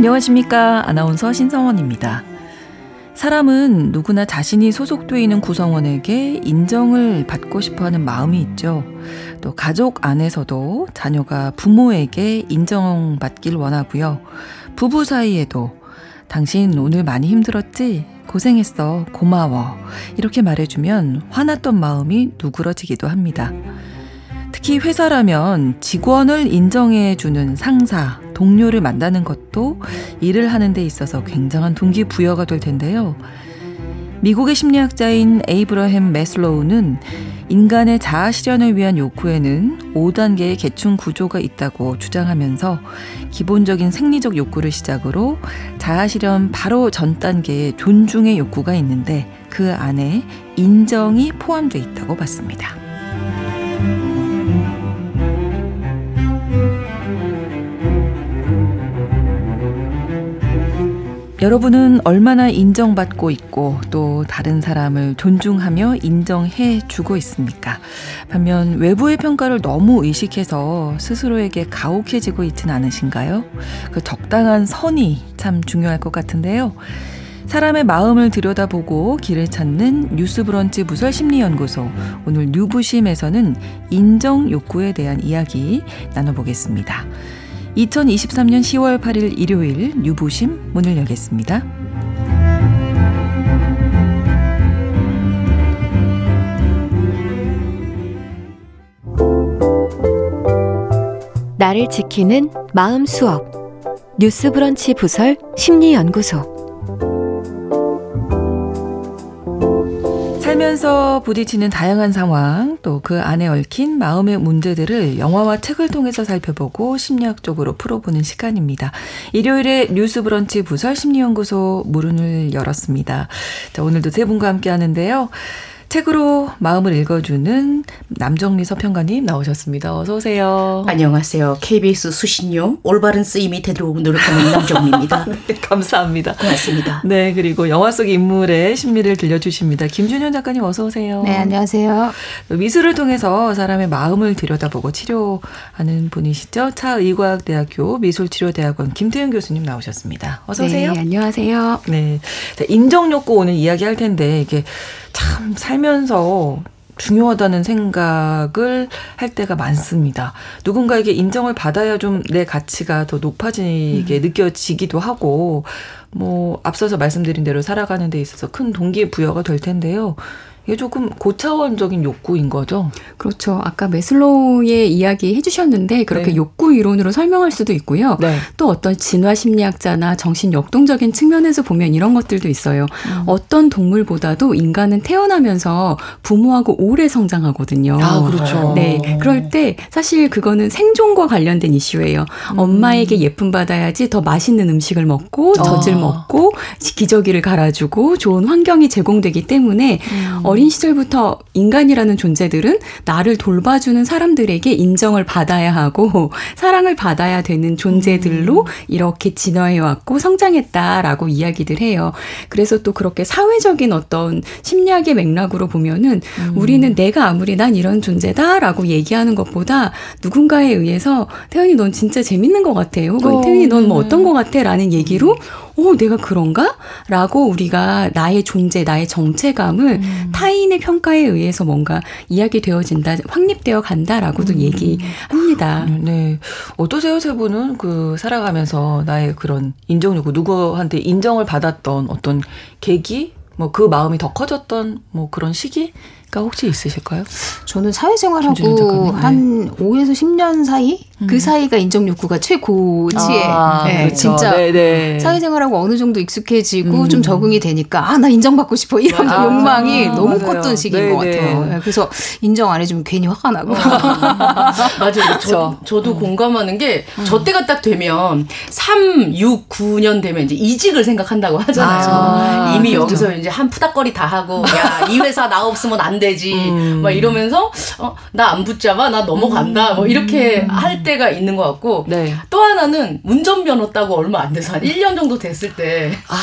안녕하십니까. 아나운서 신성원입니다. 사람은 누구나 자신이 소속되어 있는 구성원에게 인정을 받고 싶어 하는 마음이 있죠. 또 가족 안에서도 자녀가 부모에게 인정받길 원하고요. 부부 사이에도 당신 오늘 많이 힘들었지? 고생했어. 고마워. 이렇게 말해주면 화났던 마음이 누그러지기도 합니다. 특히 회사라면 직원을 인정해주는 상사, 동료를 만나는 것도 일을 하는 데 있어서 굉장한 동기부여가 될 텐데요. 미국의 심리학자인 에이브러햄 메슬로우는 인간의 자아 실현을 위한 욕구에는 5단계의 계층 구조가 있다고 주장하면서 기본적인 생리적 욕구를 시작으로 자아 실현 바로 전 단계의 존중의 욕구가 있는데 그 안에 인정이 포함되어 있다고 봤습니다. 여러분은 얼마나 인정받고 있고 또 다른 사람을 존중하며 인정해 주고 있습니까? 반면 외부의 평가를 너무 의식해서 스스로에게 가혹해지고 있진 않으신가요? 그 적당한 선이 참 중요할 것 같은데요. 사람의 마음을 들여다보고 길을 찾는 뉴스브런치 부설 심리연구소 오늘 뉴부심에서는 인정 욕구에 대한 이야기 나눠보겠습니다. 2023년 10월 8일 일요일 뉴부심 문을 열겠습니다. 나를 지키는 마음 수업 뉴스 브런치 부설 심리 연구소 살면서 부딪히는 다양한 상황, 또 그 안에 얽힌 마음의 문제들을 영화와 책을 통해서 살펴보고 심리학적으로 풀어보는 시간입니다. 일요일에 뉴스 브런치 부설 심리연구소 문을 열었습니다. 자, 오늘도 세 분과 함께 하는데요. 책으로 마음을 읽어주는 남정리 서평가님 나오셨습니다. 어서 오세요. 안녕하세요. KBS 수신료 올바른 쓰임이 되도록 노력하는 남정리입니다. 네, 감사합니다. 고맙습니다. 네, 그리고 영화 속 인물의 심리를 들려주십니다. 김준현 작가님 어서 오세요. 네, 안녕하세요. 미술을 통해서 사람의 마음을 들여다보고 치료하는 분이시죠. 차의과학대학교 미술치료대학원 김태윤 교수님 나오셨습니다. 어서 오세요. 네, 안녕하세요. 네, 자, 인정욕구 오늘 이야기할 텐데 이게 참 살면서 중요하다는 생각을 할 때가 많습니다. 누군가에게 인정을 받아야 좀 내 가치가 더 높아지게 음. 느껴지기도 하고, 뭐, 앞서서 말씀드린 대로 살아가는 데 있어서 큰 동기부여가 될 텐데요. 이게 조금 고차원적인 욕구인 거죠. 그렇죠. 아까 메슬로우의 이야기 해주셨는데 그렇게 네. 욕구 이론으로 설명할 수도 있고요. 네. 또 어떤 진화 심리학자나 정신 역동적인 측면에서 보면 이런 것들도 있어요. 음. 어떤 동물보다도 인간은 태어나면서 부모하고 오래 성장하거든요. 아, 그렇죠. 네. 그럴 때 사실 그거는 생존과 관련된 이슈예요. 음. 엄마에게 예쁨 받아야지 더 맛있는 음식을 먹고 젖을 아. 먹고 기저귀를 갈아주고 좋은 환경이 제공되기 때문에 음. 어린 시절부터 인간이라는 존재들은 나를 돌봐주는 사람들에게 인정을 받아야 하고 사랑을 받아야 되는 존재들로 음. 이렇게 진화해왔고 성장했다라고 이야기들 해요. 그래서 또 그렇게 사회적인 어떤 심리학의 맥락으로 보면은 음. 우리는 내가 아무리 난 이런 존재다라고 얘기하는 것보다 누군가에 의해서 태연이 넌 진짜 재밌는 것 같아. 혹은 어, 태연이 넌 뭐 어떤 것 같아. 라는 얘기로 어, 내가 그런가? 라고 우리가 나의 존재, 나의 정체감을 음. 타인의 평가에 의해서 뭔가 이야기되어진다, 확립되어 간다라고도 음. 얘기합니다. 네. 어떠세요, 세 분은? 그, 살아가면서 나의 그런 인정욕구, 누구한테 인정을 받았던 어떤 계기? 뭐 그 마음이 더 커졌던 뭐 그런 시기? 가 혹시 있으실까요? 저는 사회생활하고 한 네. 5에서 10년 사이 음. 그 사이가 인정 욕구가 최고치에 아, 네, 그렇죠. 진짜 네네. 네. 사회생활하고 어느 정도 익숙해지고 음. 좀 적응이 되니까 아 나 인정받고 싶어 이런 아, 욕망이 아, 너무 맞아요. 컸던 시기인 네네. 것 같아요. 네, 그래서 인정 안 해주면 괜히 화가 나고 맞아요. 저, 저도 음. 공감하는 게저 음. 때가 딱 되면 3, 6, 9년 되면 이제 이직을 생각한다고 하잖아요. 아, 이미 그렇죠. 여기서 이제 한 푸닥거리 다 하고 야 이 회사 나 없으면 안 되지. 음. 막 이러면서 어, 나 안 붙잡아. 나 넘어간다. 뭐 이렇게 음. 할때 가 있는 것 같고 네. 또 하나는 운전면허 따고 얼마 안 돼서 한 1년 정도 됐을 때 아.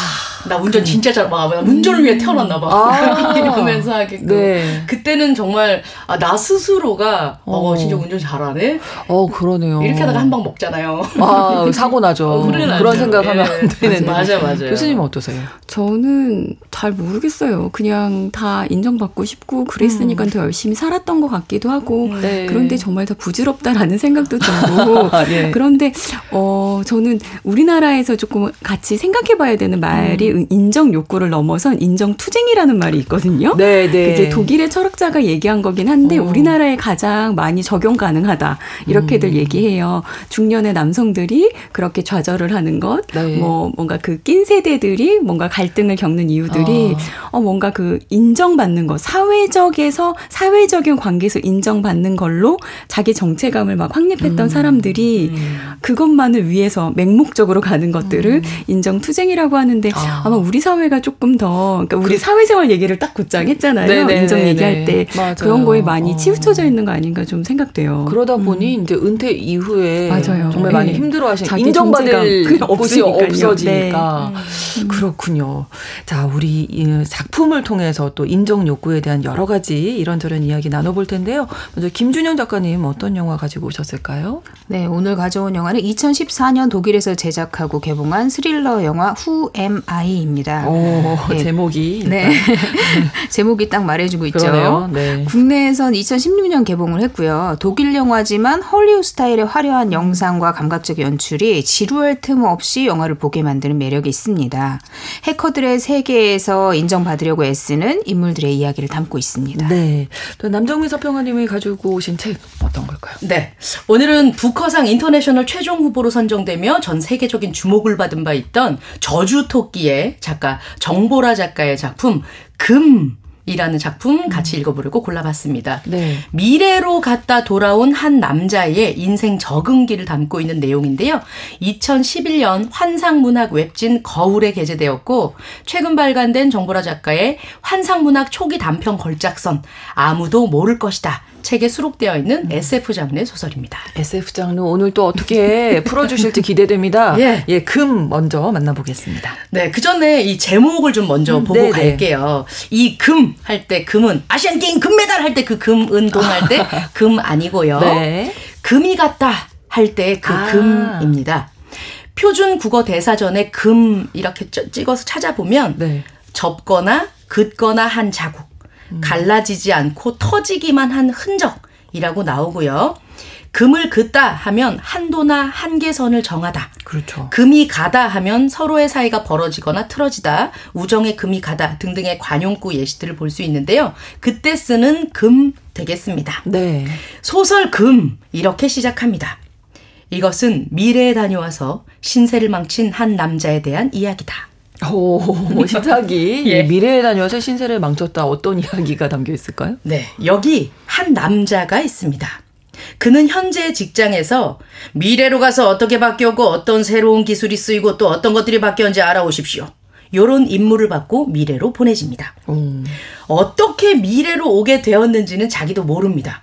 나 운전 진짜 잘 봐. 나 운전을 위해 태어났나 봐. 아. 이러면서 하게끔. 네. 그때는 정말 아, 나 스스로가 어, 어 진짜 운전 잘하네. 어 그러네요. 이렇게 하다가 한 방 먹잖아요. 아 사고 나죠. 어, 그런 생각하면 네. 안 되는. 맞아 맞아. 교수님 어떠세요? 저는 잘 모르겠어요. 그냥 다 인정받고 싶고 그랬으니까 음. 더 열심히 살았던 것 같기도 하고 음. 네. 그런데 정말 더 부질없다라는 생각도 들고 아, 네. 그런데 어 저는 우리나라에서 조금 같이 생각해 봐야 되는 말이 음. 인정 욕구를 넘어선 인정 투쟁이라는 말이 있거든요. 네, 네. 그게 독일의 철학자가 얘기한 거긴 한데 어. 우리나라에 가장 많이 적용 가능하다 이렇게들 음. 얘기해요. 중년의 남성들이 그렇게 좌절을 하는 것, 네. 뭐 뭔가 그 낀 세대들이 뭔가 갈등을 겪는 이유들이 어. 어 뭔가 그 인정받는 것, 사회적에서 사회적인 관계에서 인정받는 걸로 자기 정체감을 막 확립했던 음. 사람들이 음. 그것만을 위해서 맹목적으로 가는 것들을 음. 인정 투쟁이라고 하는데 아. 마 우리 사회가 조금 더 그러니까 우리 그, 사회생활 얘기를 딱 곧장 했잖아요. 네네, 인정 얘기할 때 맞아요. 그런 거에 많이 어. 치우쳐져 있는 거 아닌가 좀 생각돼요. 그러다 보니 음. 이제 은퇴 이후에 맞아요. 정말 많이 네. 힘들어하시는 인정받을 곳이 없어지니까 네. 음. 그렇군요. 자 우리 작품을 통해서 또 인정 욕구에 대한 여러 가지 이런저런 이야기 나눠볼 텐데요. 먼저 김준영 작가님 어떤 영화 가지고 오셨을까요? 네 오늘 가져온 영화는 2014년 독일에서 제작하고 개봉한 스릴러 영화 Who Am I 입니다. 오, 네. 제목이 네 제목이 딱 말해주고 있죠. 네. 국내에선 2016년 개봉을 했고요. 독일 영화지만 헐리우드 스타일의 화려한 영상과 감각적 연출이 지루할 틈 없이 영화를 보게 만드는 매력이 있습니다. 해커들의 세계에서 인정받으려고 애쓰는 인물들의 이야기를 담고 있습니다. 네. 또 남정미 서평가님이 가지고 오신 책 어떤 걸까요? 네. 오늘은 부커상 인터내셔널 최종 후보로 선정되며 전 세계적인 주목을 받은 바 있던 저주 토끼의 작가 정보라 작가의 작품 금 이라는 작품 같이 읽어보려고 골라봤습니다. 네. 미래로 갔다 돌아온 한 남자의 인생 적응기를 담고 있는 내용인데요. 2011년 환상문학 웹진 거울에 게재되었고 최근 발간된 정보라 작가의 환상문학 초기 단편 걸작선 아무도 모를 것이다 책에 수록되어 있는 SF 장르의 소설입니다. SF 장르 오늘 또 어떻게 풀어주실지 기대됩니다. 예. 예, 금 먼저 만나보겠습니다. 네, 그 전에 이 제목을 좀 먼저 음, 보고 네네. 갈게요. 이 금 할 때 금은 아시안 게임 금메달 할 때 그 금 은 동 할 때 금 아니고요. 네. 금이 같다 할 때그 아. 금입니다. 표준 국어 대사전에 금 이렇게 찍어서 찾아보면 네. 접거나 긋거나 한 자국 음. 갈라지지 않고 터지기만 한 흔적이라고 나오고요. 금을 긋다 하면 한도나 한계선을 정하다. 그렇죠. 금이 가다 하면 서로의 사이가 벌어지거나 틀어지다, 우정의 금이 가다 등등의 관용구 예시들을 볼 수 있는데요. 그때 쓰는 금 되겠습니다. 네. 소설 금 이렇게 시작합니다. 이것은 미래에 다녀와서 신세를 망친 한 남자에 대한 이야기다. 오, 시작이 예. 미래에 다녀서 신세를 망쳤다. 어떤 이야기가 담겨 있을까요? 네, 여기 한 남자가 있습니다. 그는 현재 직장에서 미래로 가서 어떻게 바뀌었고 어떤 새로운 기술이 쓰이고 또 어떤 것들이 바뀌었는지 알아오십시오. 요런 임무를 받고 미래로 보내집니다. 음. 어떻게 미래로 오게 되었는지는 자기도 모릅니다.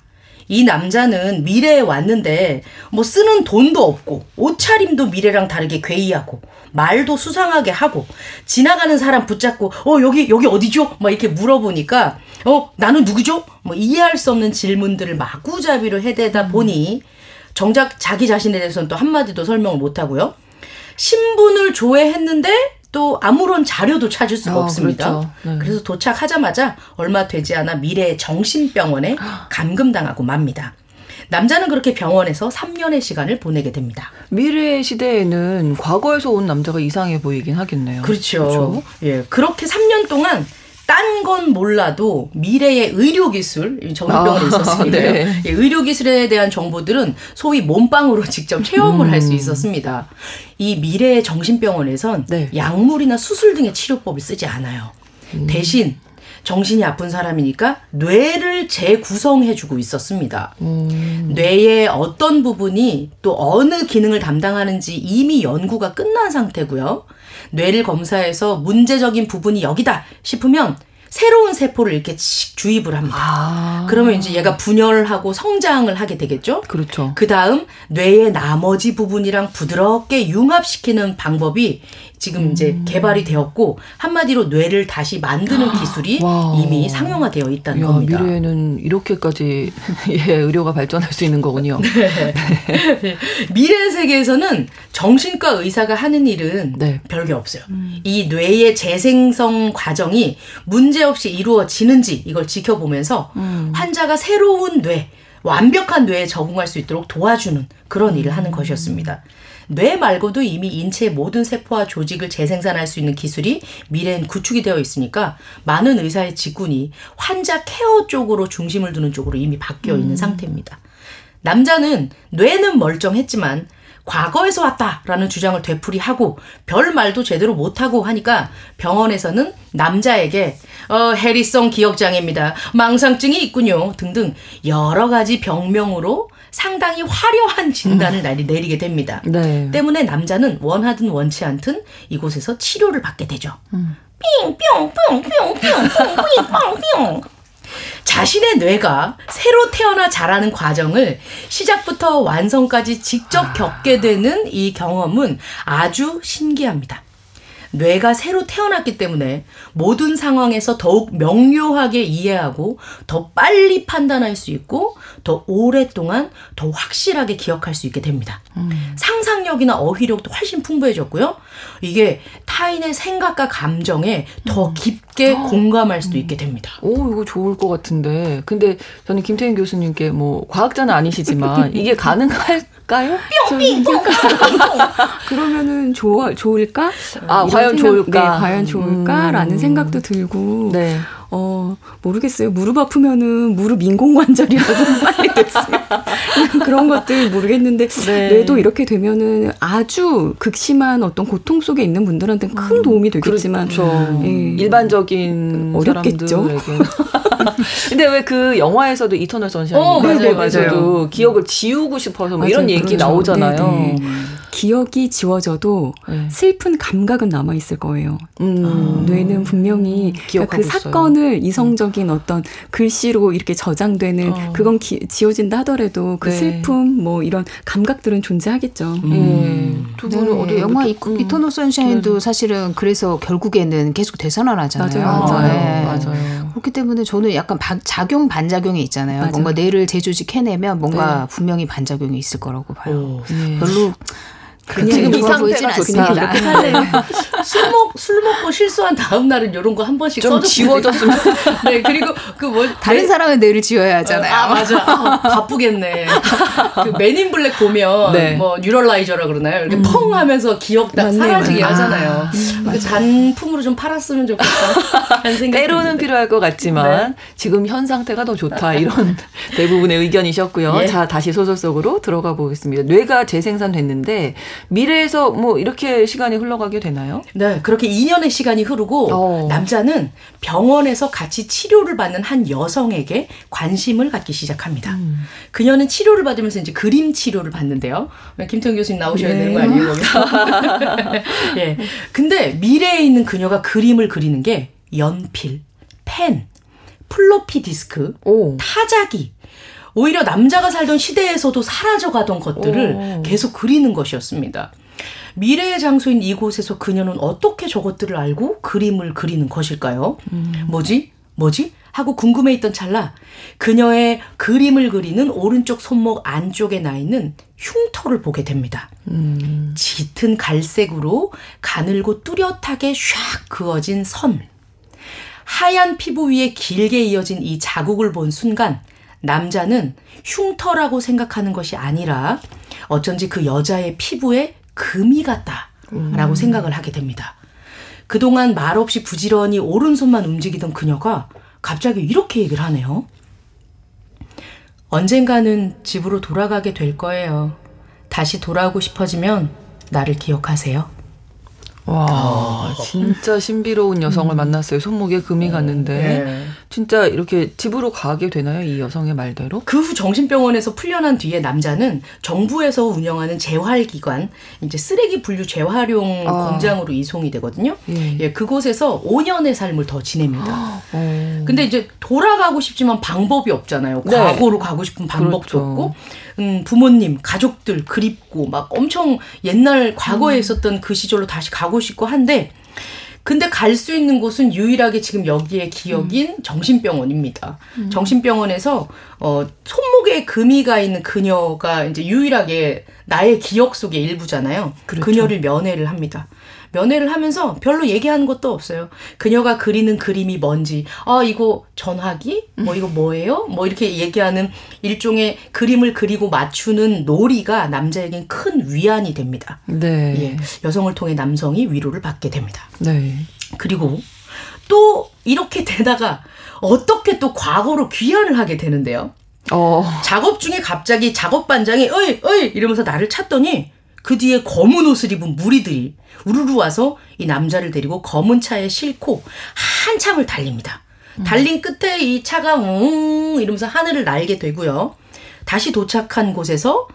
이 남자는 미래에 왔는데 뭐 쓰는 돈도 없고 옷차림도 미래랑 다르게 괴이하고 말도 수상하게 하고 지나가는 사람 붙잡고 어 여기 여기 어디죠? 막 이렇게 물어보니까 어 나는 누구죠? 뭐 이해할 수 없는 질문들을 마구잡이로 해대다 보니 정작 자기 자신에 대해서는 또 한마디도 설명을 못 하고요. 신분을 조회했는데 또 아무런 자료도 찾을 수가 어, 없습니다. 그렇죠. 네. 그래서 도착하자마자 얼마 되지 않아 미래의 정신병원에 감금당하고 맙니다. 남자는 그렇게 병원에서 3년의 시간을 보내게 됩니다. 미래 시대에는 과거에서 온 남자가 이상해 보이긴 하겠네요. 그렇죠. 그렇죠? 예. 그렇게 3년 동안 딴 건 몰라도 미래의 의료기술, 정신병원에 아, 있었습니다. 네. 예, 의료기술에 대한 정보들은 소위 몸빵으로 직접 체험을 음. 할수 있었습니다. 이 미래의 정신병원에선 네. 약물이나 수술 등의 치료법을 쓰지 않아요. 음. 대신 정신이 아픈 사람이니까 뇌를 재구성해주고 있었습니다. 음. 뇌의 어떤 부분이 또 어느 기능을 담당하는지 이미 연구가 끝난 상태고요. 뇌를 검사해서 문제적인 부분이 여기다 싶으면 새로운 세포를 이렇게 주입을 합니다. 아. 그러면 이제 얘가 분열하고 성장을 하게 되겠죠? 그렇죠. 그 다음 뇌의 나머지 부분이랑 부드럽게 융합시키는 방법이 지금 음. 이제 개발이 되었고 한마디로 뇌를 다시 만드는 기술이 와. 이미 상용화되어 있다는 야, 겁니다. 미래에는 이렇게까지 예, 의료가 발전할 수 있는 거군요. 네. 네. 미래 세계에서는 정신과 의사가 하는 일은 네. 별게 없어요. 음. 이 뇌의 재생성 과정이 문제없이 이루어지는지 이걸 지켜보면서 음. 환자가 새로운 뇌, 완벽한 뇌에 적응할 수 있도록 도와주는 그런 일을 하는 것이었습니다. 뇌 말고도 이미 인체의 모든 세포와 조직을 재생산할 수 있는 기술이 미래엔 구축이 되어 있으니까 많은 의사의 직군이 환자 케어 쪽으로 중심을 두는 쪽으로 이미 바뀌어 있는 음. 상태입니다. 남자는 뇌는 멀쩡했지만 과거에서 왔다라는 주장을 되풀이하고 별 말도 제대로 못하고 하니까 병원에서는 남자에게 어, 해리성 기억장애입니다. 망상증이 있군요. 등등 여러 가지 병명으로 상당히 화려한 진단을 음. 내리게 됩니다. 네. 때문에 남자는 원하든 원치 않든 이곳에서 치료를 받게 되죠. 음. 삥 뿅 뿅 뿅 뿅 뿅 뿅 뿅 뿅 자신의 뇌가 새로 태어나 자라는 과정을 시작부터 완성까지 직접 겪게 되는 이 경험은 아주 신기합니다. 뇌가 새로 태어났기 때문에 모든 상황에서 더욱 명료하게 이해하고 더 빨리 판단할 수 있고 더 오랫동안 더 확실하게 기억할 수 있게 됩니다. 음. 상상력이나 어휘력도 훨씬 풍부해졌고요. 이게 타인의 생각과 감정에 더 음. 깊게 음. 공감할 수도 있게 됩니다. 오, 이거 좋을 것 같은데. 근데 저는 김태인 교수님께 뭐 과학자는 아니시지만 이게 가능할 까요? 뿅! 그러면은 좋아, 좋을까? 아, 과연 생각, 좋을까? 네, 과연 좋을까라는 음. 생각도 들고. 네. 어, 모르겠어요. 무릎 아프면은 무릎 인공관절이라도 빨리 됐으면. 그런 것들 모르겠는데, 네. 뇌도 이렇게 되면은 아주 극심한 어떤 고통 속에 있는 분들한테는 큰 음. 도움이 되겠지만. 그렇죠. 예. 일반적인 어렵겠죠. 근데 왜 그 영화에서도 이터널 선샤인 어, 맞아요, 맞아요. 기억을 지우고 싶어서 뭐 맞아요, 이런 얘기 그렇죠. 나오잖아요. 네네. 네. 기억이 지워져도 네. 슬픈 감각은 남아 있을 거예요. 음. 아. 뇌는 분명히 그러니까 그 사건을 이성적인 어떤 글씨로 이렇게 저장되는 어. 그건 기, 지워진다 하더라도 그 네. 슬픔 뭐 이런 감각들은 존재하겠죠. 음. 음. 두 분은 네. 어디 영화 이, 음. 이터널 선샤인도 사실은 그래서 결국에는 계속 되살아나잖아요. 맞아요. 맞아요. 네. 맞아요. 그렇기 때문에 저는 약간 바, 작용 반작용이 있잖아요. 맞아요. 뭔가 뇌를 재조직해내면 뭔가 네. 분명히 반작용이 있을 거라고 봐요. 오, 네. 별로 그냥 지금 이 상태가 좋습니다. 술, 먹, 술 먹고 실수한 다음 날은 이런 거 한 번씩 좀 지워졌으면. 네, 그리고 그 뭐. 다른 내, 사람은 뇌를 지워야 하잖아요. 아, 맞아. 아, 바쁘겠네. 그 맨인 블랙 보면 네. 뭐 뉴럴라이저라 그러나요? 이렇게 음. 펑 하면서 기억 딱 맞네, 사라지게 맞네. 하잖아요. 아, 음, 그 단품으로 좀 팔았으면 좋겠다. 때로는 필요할 것 같지만 네. 지금 현 상태가 더 좋다. 이런 대부분의 의견이셨고요. 예. 자, 다시 소설 속으로 들어가 보겠습니다. 뇌가 재생산됐는데 미래에서 뭐 이렇게 시간이 흘러가게 되나요? 네, 그렇게 2년의 시간이 흐르고 어. 남자는 병원에서 같이 치료를 받는 한 여성에게 관심을 갖기 시작합니다. 음. 그녀는 치료를 받으면서 이제 그림 치료를 받는데요. 김태훈 교수님 나오셔야 네. 되는 거 아니에요? 예. 근데 미래에 있는 그녀가 그림을 그리는 게 연필, 펜, 플로피 디스크, 오. 타자기, 오히려 남자가 살던 시대에서도 사라져가던 것들을 오. 계속 그리는 것이었습니다. 미래의 장소인 이곳에서 그녀는 어떻게 저것들을 알고 그림을 그리는 것일까요? 음. 뭐지? 뭐지? 하고 궁금해했던 찰나 그녀의 그림을 그리는 오른쪽 손목 안쪽에 나 있는 흉터를 보게 됩니다. 음. 짙은 갈색으로 가늘고 뚜렷하게 샥 그어진 선. 하얀 피부 위에 길게 이어진 이 자국을 본 순간 남자는 흉터라고 생각하는 것이 아니라 어쩐지 그 여자의 피부에 금이 같다라고 음. 생각을 하게 됩니다. 그동안 말없이 부지런히 오른손만 움직이던 그녀가 갑자기 이렇게 얘기를 하네요. 언젠가는 집으로 돌아가게 될 거예요. 다시 돌아오고 싶어지면 나를 기억하세요. 와, 진짜 신비로운 여성을 음. 만났어요. 손목에 금이 갔는데. 네. 진짜 이렇게 집으로 가게 되나요? 이 여성의 말대로? 그 후 정신병원에서 풀려난 뒤에 남자는 정부에서 운영하는 재활기관, 이제 쓰레기 분류 재활용 아. 공장으로 이송이 되거든요. 예. 예. 그곳에서 5년의 삶을 더 지냅니다. 어. 근데 이제 돌아가고 싶지만 방법이 없잖아요. 네. 과거로 가고 싶은 방법도 그렇죠. 없고. 음, 부모님, 가족들 그립고 막 엄청 옛날 과거에 음. 있었던 그 시절로 다시 가고 싶고 한데 근데 갈 수 있는 곳은 유일하게 지금 여기에 기억인 음. 정신병원입니다. 음. 정신병원에서 어 손목에 금이 가 있는 그녀가 이제 유일하게 나의 기억 속의 일부잖아요. 그렇죠. 그녀를 면회를 합니다. 면회를 하면서 별로 얘기하는 것도 없어요. 그녀가 그리는 그림이 뭔지, 아, 이거 전화기? 뭐 이거 뭐예요? 뭐 이렇게 얘기하는 일종의 그림을 그리고 맞추는 놀이가 남자에겐 큰 위안이 됩니다. 네. 예. 여성을 통해 남성이 위로를 받게 됩니다. 네. 그리고 또 이렇게 되다가 어떻게 또 과거로 귀환을 하게 되는데요. 어. 작업 중에 갑자기 작업 반장이 어이 어이 이러면서 나를 찾더니 그 뒤에 검은 옷을 입은 무리들이 우르르 와서 이 남자를 데리고 검은 차에 싣고 한참을 달립니다. 달린 끝에 이 차가 웅 이러면서 하늘을 날게 되고요. 다시 도착한 곳에서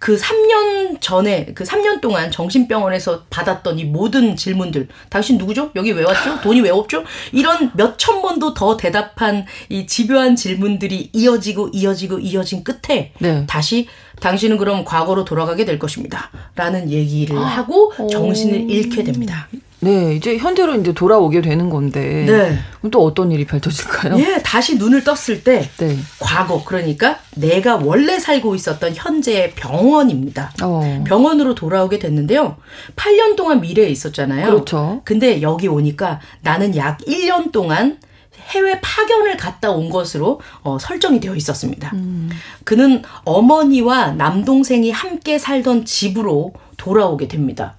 그 3년 전에 그 3년 동안 정신병원에서 받았던 이 모든 질문들 당신 누구죠? 여기 왜 왔죠? 돈이 왜 없죠? 이런 몇천 번도 더 대답한 이 집요한 질문들이 이어지고 이어지고 이어진 끝에 네. 다시 당신은 그럼 과거로 돌아가게 될 것입니다. 라는 얘기를 아. 하고 정신을 잃게 됩니다. 네, 이제 현재로 이제 돌아오게 되는 건데. 네. 그럼 또 어떤 일이 펼쳐질까요? 예, 다시 눈을 떴을 때 네. 과거 그러니까 내가 원래 살고 있었던 현재의 병원입니다. 어. 병원으로 돌아오게 됐는데요. 8년 동안 미래에 있었잖아요. 그렇죠. 근데 여기 오니까 나는 약 1년 동안 해외 파견을 갔다 온 것으로 어, 설정이 되어 있었습니다. 음. 그는 어머니와 남동생이 함께 살던 집으로 돌아오게 됩니다.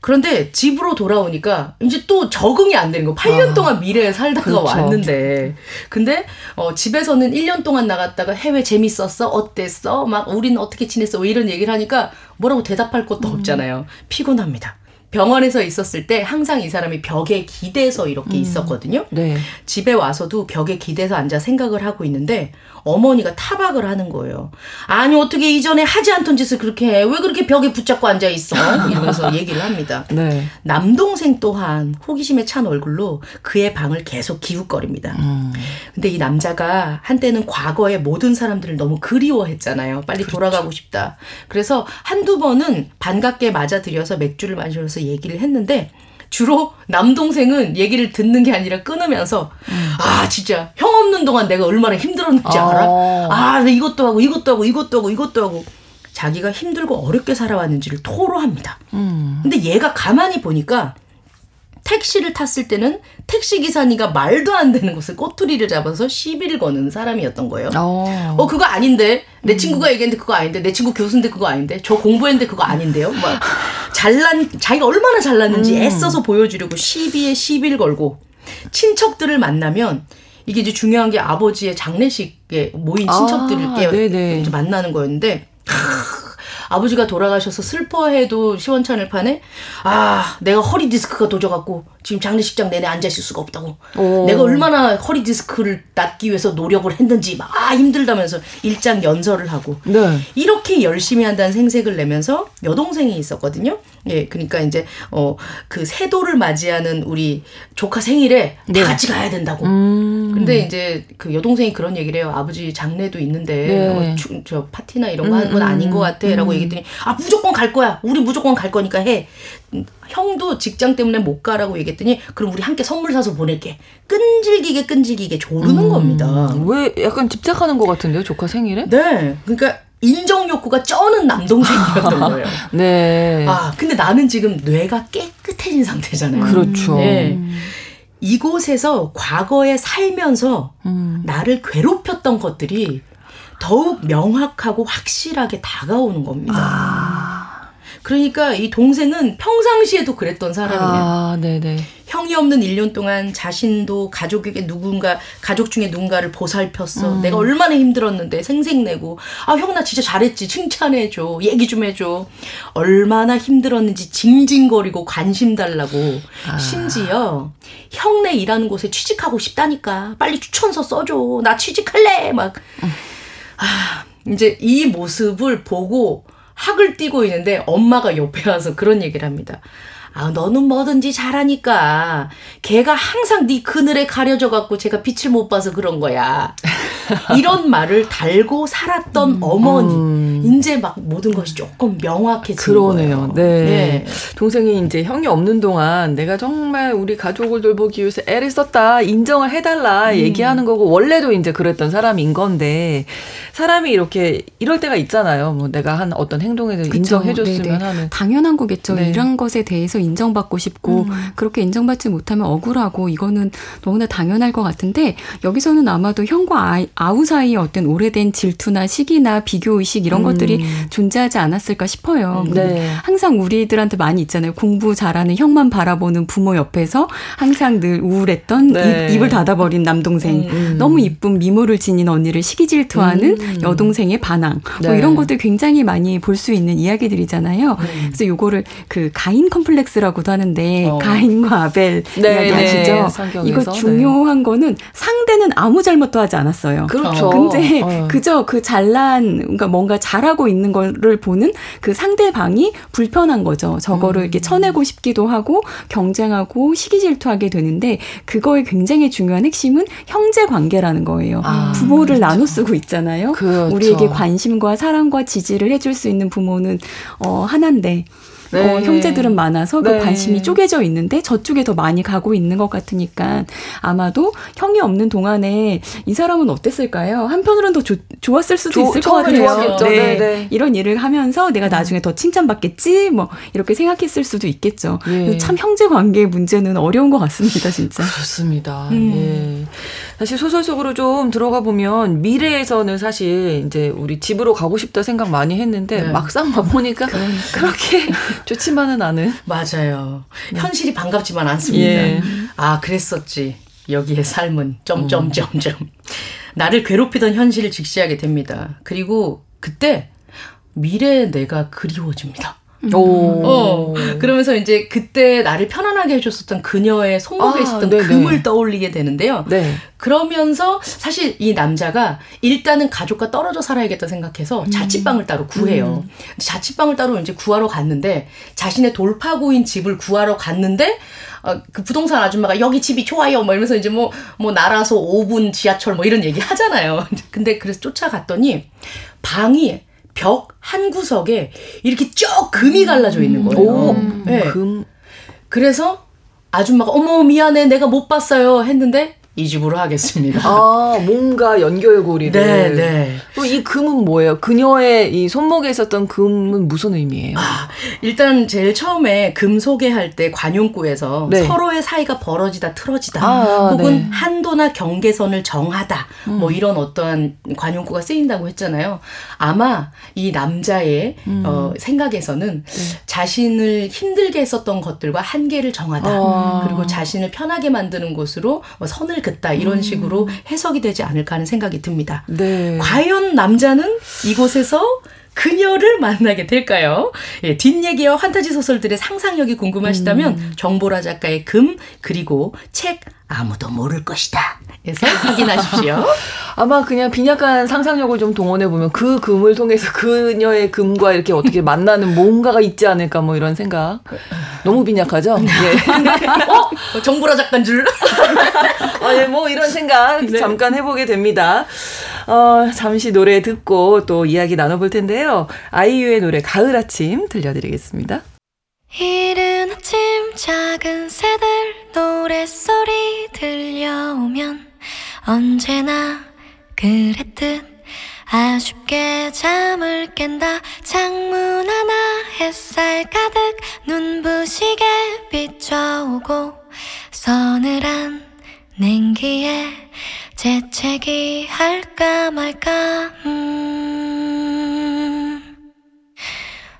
그런데 집으로 돌아오니까 이제 또 적응이 안 되는 거. 8년 아, 동안 미래에 살다가 그렇죠. 왔는데. 근데 어 집에서는 1년 동안 나갔다가 해외 재밌었어? 어땠어? 막 우리는 어떻게 지냈어? 뭐 이런 얘기를 하니까 뭐라고 대답할 것도 음. 없잖아요. 피곤합니다. 병원에서 있었을 때 항상 이 사람이 벽에 기대서 이렇게 음. 있었거든요. 네. 집에 와서도 벽에 기대서 앉아 생각을 하고 있는데 어머니가 타박을 하는 거예요. 아니 어떻게 이전에 하지 않던 짓을 그렇게 해? 왜 그렇게 벽에 붙잡고 앉아 있어? 이러면서 얘기를 합니다. 네. 남동생 또한 호기심에 찬 얼굴로 그의 방을 계속 기웃거립니다. 음. 근데 이 남자가 한때는 과거의 모든 사람들을 너무 그리워했잖아요. 빨리 그렇죠. 돌아가고 싶다. 그래서 한두 번은 반갑게 맞아들여서 맥주를 마시면서 얘기를 했는데 주로 남동생은 얘기를 듣는 게 아니라 끊으면서 음. 아 진짜 형 없는 동안 내가 얼마나 힘들었는지 아. 알아? 아 이것도 하고 이것도 하고 이것도 하고 이것도 하고 자기가 힘들고 어렵게 살아왔는지를 토로합니다. 음. 근데 얘가 가만히 보니까 택시를 탔을 때는 택시 기사니가 말도 안 되는 것을 꼬투리를 잡아서 시비를 거는 사람이었던 거예요. 어, 어 그거 아닌데 내 음. 친구가 얘기했는데 그거 아닌데 내 친구 교수인데 그거 아닌데 저 공부했는데 그거 아닌데요. 막 잘난 자기가 얼마나 잘났는지 음. 애써서 보여주려고 시비에 시비를 걸고 친척들을 만나면 이게 이제 중요한 게 아버지의 장례식에 모인 친척들을 아, 만나는 거였는데 아버지가 돌아가셔서 슬퍼해도 시원찮을 판에 아 내가 허리 디스크가 도져갖고 지금 장례식장 내내 앉아 있을 수가 없다고 오. 내가 얼마나 허리 디스크를 낫기 위해서 노력을 했는지 막 힘들다면서 일장 연설을 하고 네. 이렇게 열심히 한다는 생색을 내면서 여동생이 있었거든요. 예, 그러니까 이제 어 그 세도를 맞이하는 우리 조카 생일에 네. 다 같이 가야 된다고. 음. 근데 이제 그 여동생이 그런 얘기를 해요. 아버지 장례도 있는데 네. 어, 주, 저 파티나 이런 거 하는 건 음, 아닌 것 같아라고 음. 얘기했더니 아 무조건 갈 거야. 우리 무조건 갈 거니까 해. 형도 직장 때문에 못 가라고 얘기했더니 그럼 우리 함께 선물 사서 보낼게. 끈질기게 끈질기게 조르는 음. 겁니다. 왜 약간 집착하는 것 같은데요, 조카 생일에? 네, 그러니까 인정 욕구가 쩌는 남동생이었던 거예요. 네. 아, 근데 나는 지금 뇌가 깨끗해진 상태잖아요. 그렇죠. 네. 이곳에서 과거에 살면서 음. 나를 괴롭혔던 것들이 더욱 명확하고 확실하게 다가오는 겁니다. 아. 그러니까 이 동생은 평상시에도 그랬던 사람이에요. 아, 네네. 형이 없는 1년 동안 자신도 가족에게 누군가 가족 중에 누군가를 보살폈어. 음. 내가 얼마나 힘들었는데 생색내고 아 형 나 진짜 잘했지 칭찬해 줘 얘기 좀 해줘. 얼마나 힘들었는지 징징거리고 관심 달라고. 아. 심지어 형네 일하는 곳에 취직하고 싶다니까 빨리 추천서 써줘. 나 취직할래 막. 음. 아 이제 이 모습을 보고 학을 띄고 있는데 엄마가 옆에 와서 그런 얘기를 합니다. 아, 너는 뭐든지 잘하니까. 걔가 항상 네 그늘에 가려져 갖고 제가 빛을 못 봐서 그런 거야. 이런 말을 달고 살았던 음, 어머니. 음. 이제 막 모든 것이 조금 명확해진 그러네요. 거예요. 네. 네. 동생이 이제 형이 없는 동안 내가 정말 우리 가족을 돌보기 위해서 애를 썼다. 인정을 해 달라. 음. 얘기하는 거고 원래도 이제 그랬던 사람인 건데 사람이 이렇게 이럴 때가 있잖아요. 뭐 내가 한 어떤 행동에 대해서 인정해 줬으면 네네. 하는. 당연한 거겠죠. 네. 이런 것에 대해서 인정받고 싶고 음. 그렇게 인정받지 못하면 억울하고 이거는 너무나 당연할 것 같은데 여기서는 아마도 형과 아이, 아우 사이에 어떤 오래된 질투나 시기나 비교 의식 이런 음. 것들이 존재하지 않았을까 싶어요. 음. 네. 항상 우리들한테 많이 있잖아요. 공부 잘하는 형만 바라보는 부모 옆에서 항상 늘 우울했던 네. 입, 을 닫아버린 남동생, 음. 너무 이쁜 미모를 지닌 언니를 시기 질투하는 음. 여동생의 반항, 뭐 네. 뭐 이런 것들 굉장히 많이 볼 수 있는 이야기들이잖아요. 음. 그래서 요거를 그 가인 컴플렉스 컴플렉스라고도 하는데 어. 가인과 아벨 네, 이야기하시죠. 네, 이거 네. 중요한 네. 거는 상대는 아무 잘못도 하지 않았어요. 그렇죠. 근데 어. 그저 그 잘난 그러니까 뭔가 잘하고 있는 거를 보는 그 상대방이 불편한 거죠. 저거를 음. 이렇게 쳐내고 싶기도 하고 경쟁하고 시기 질투하게 되는데 그거의 굉장히 중요한 핵심은 형제 관계라는 거예요. 아, 부모를 그렇죠. 나눠 쓰고 있잖아요. 그렇죠. 우리에게 관심과 사랑과 지지를 해줄 수 있는 부모는 어 하나인데 네. 어, 형제들은 많아서 그 네. 관심이 쪼개져 있는데 저쪽에 더 많이 가고 있는 것 같으니까 아마도 형이 없는 동안에 이 사람은 어땠을까요? 한편으로는 더 조, 좋았을 수도 조, 있을 것 같아요. 네. 네. 네. 이런 일을 하면서 내가 음. 나중에 더 칭찬받겠지 뭐 이렇게 생각했을 수도 있겠죠. 예. 참 형제 관계 문제는 어려운 것 같습니다, 진짜. 그렇습니다. 음. 예. 사실 소설 속으로 좀 들어가 보면 미래에서는 사실 이제 우리 집으로 가고 싶다 생각 많이 했는데 네. 막상 와보니까 그러니까. 그렇게 좋지만은 않은. 맞아요. 네. 현실이 반갑지만 않습니다. 예. 아, 그랬었지. 여기에 삶은 점점점점. 음. 나를 괴롭히던 현실을 직시하게 됩니다. 그리고 그때 미래의 내가 그리워집니다. 오. 어. 그러면서 이제 그때 나를 편안하게 해줬었던 그녀의 손목에 아, 있었던 네네. 금을 떠올리게 되는데요. 네. 그러면서 사실 이 남자가 일단은 가족과 떨어져 살아야겠다 생각해서 음. 자취방을 따로 구해요. 음. 자취방을 따로 이제 구하러 갔는데 자신의 돌파구인 집을 구하러 갔는데 어, 그 부동산 아줌마가 여기 집이 좋아요. 뭐 이러면서 이제 뭐, 뭐 날아서 5분 지하철 뭐 이런 얘기 하잖아요. 근데 그래서 쫓아갔더니 방이 벽 한 구석에 이렇게 쭉 금이 갈라져 있는 거예요. 오, 네. 금. 그래서 아줌마가 어머 미안해 내가 못 봤어요 했는데 이 집으로 하겠습니다. 아, 뭔가 연결고리를. 네, 네. 이 금은 뭐예요? 그녀의 이 손목에 있었던 금은 무슨 의미예요? 아, 일단 제일 처음에 금 소개할 때 관용구에서 네. 서로의 사이가 벌어지다 틀어지다 아, 혹은 네. 한도나 경계선을 정하다 뭐 음. 뭐 이런 어떠한 관용구가 쓰인다고 했잖아요. 아마 이 남자의 음. 어, 생각에서는 네. 자신을 힘들게 했었던 것들과 한계를 정하다 아. 그리고 자신을 편하게 만드는 곳으로 뭐 선을 긋다 이런 음. 식으로 해석이 되지 않을까 하는 생각이 듭니다. 네. 과연 남자는 이곳에서 그녀를 만나게 될까요? 예, 뒷얘기와 환타지 소설들의 상상력이 궁금하시다면 음. 정보라 작가의 금 그리고 책 아무도 모를 것이다. 에서 확인하십시오. 아마 그냥 빈약한 상상력을 좀 동원해 보면 그 금을 통해서 그녀의 금과 이렇게 어떻게 만나는 뭔가가 있지 않을까 뭐 이런 생각. 너무 빈약하죠? 예. 어? 정보라 작가인 줄. 아, 예, 뭐 이런 생각 네. 잠깐 해보게 됩니다. 어, 잠시 노래 듣고 또 이야기 나눠볼 텐데요. 아이유의 노래 가을 아침 들려드리겠습니다. 이른 아침 작은 새들 노랫소리 들려오면 언제나 그랬듯 아쉽게 잠을 깬다 창문 하나 햇살 가득 눈부시게 비춰오고 서늘한 냉기에 재채기 할까 말까 음.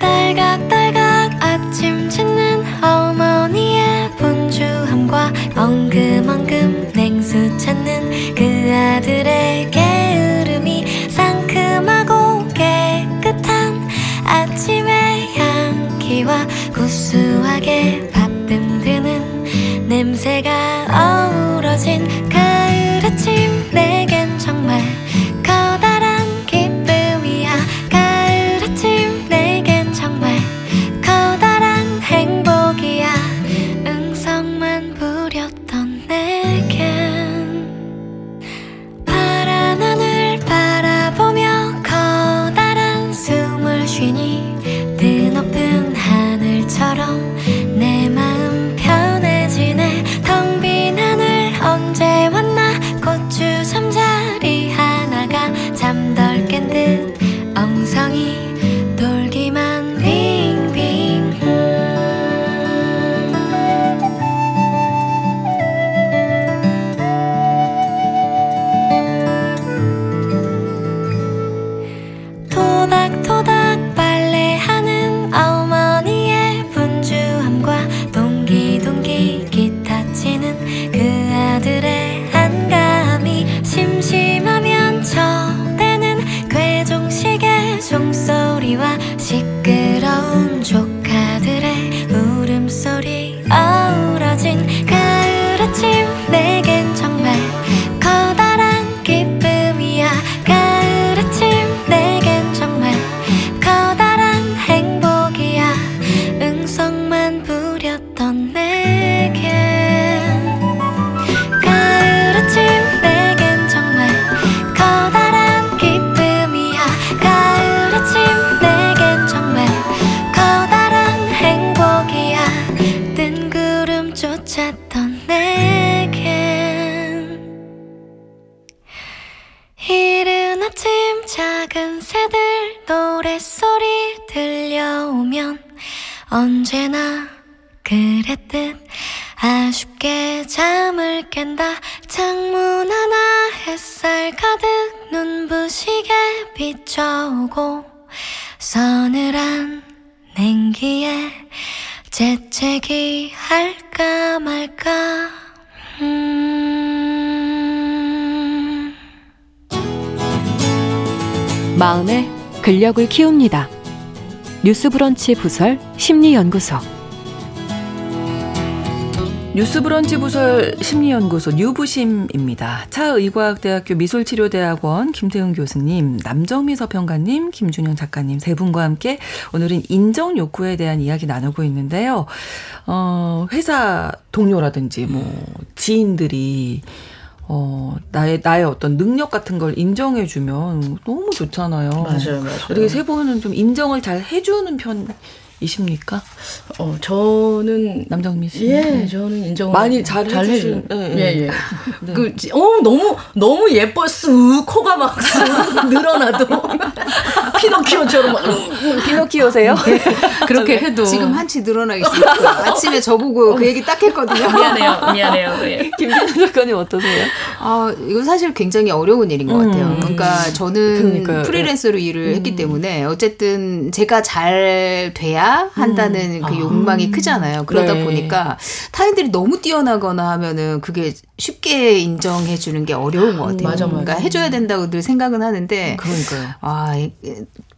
딸각딸각 아침 짓는 어머니의 분주함과 엉금엉금 냉수 찾는 그 아들의 게으름이 상큼하고 깨끗한 아침의 향기와 구수하게 밥 듬 드는 냄새가 어우러진 가을 아침 내 재채기 할까 말까 음 마음의 근력을 키웁니다. 뉴스브런치 부설 심리연구소. 뉴스브런치 부설 심리연구소 뉴부심입니다. 차의과학대학교 미술치료대학원 김태훈 교수님, 남정미 서평가님, 김준영 작가님 세 분과 함께 오늘은 인정 욕구에 대한 이야기 나누고 있는데요. 어, 회사 동료라든지 뭐 지인들이 어, 나의, 나의 어떤 능력 같은 걸 인정해주면 너무 좋잖아요. 맞아요, 맞아요. 어떻게 세 분은 좀 인정을 잘 해주는 편 이십니까? 어, 저는 남정미 씨. 예, 네. 저는 인정 많이 잘 해주신- 해주- 예, 예, 예. 예. 네. 그, 지- 어, 너무, 너무 예뻐, 쑥, 코가 막쑥 늘어나도. 피노키오처럼 막, 피노키오세요? 그렇게 해도. 지금 한치 늘어나 있어요. 아침에 저보고 그 얘기 딱 했거든요. 미안해요, 미안해요. 예. 김진우 작가님 어떠세요? 아, 이거 사실 굉장히 어려운 일인 것 음. 같아요. 그러니까 저는 그러니까요. 프리랜서로 일을 했기 때문에 어쨌든 제가 잘 돼야 한다는 그 욕망이 크잖아요. 그러다 네. 보니까 타인들이 너무 뛰어나거나 하면은 그게 쉽게 인정해 주는 게 어려운 것 같아요. 맞아, 맞아. 그러니까 해줘야 된다고 늘 생각은 하는데 그러니까요. 아, 이-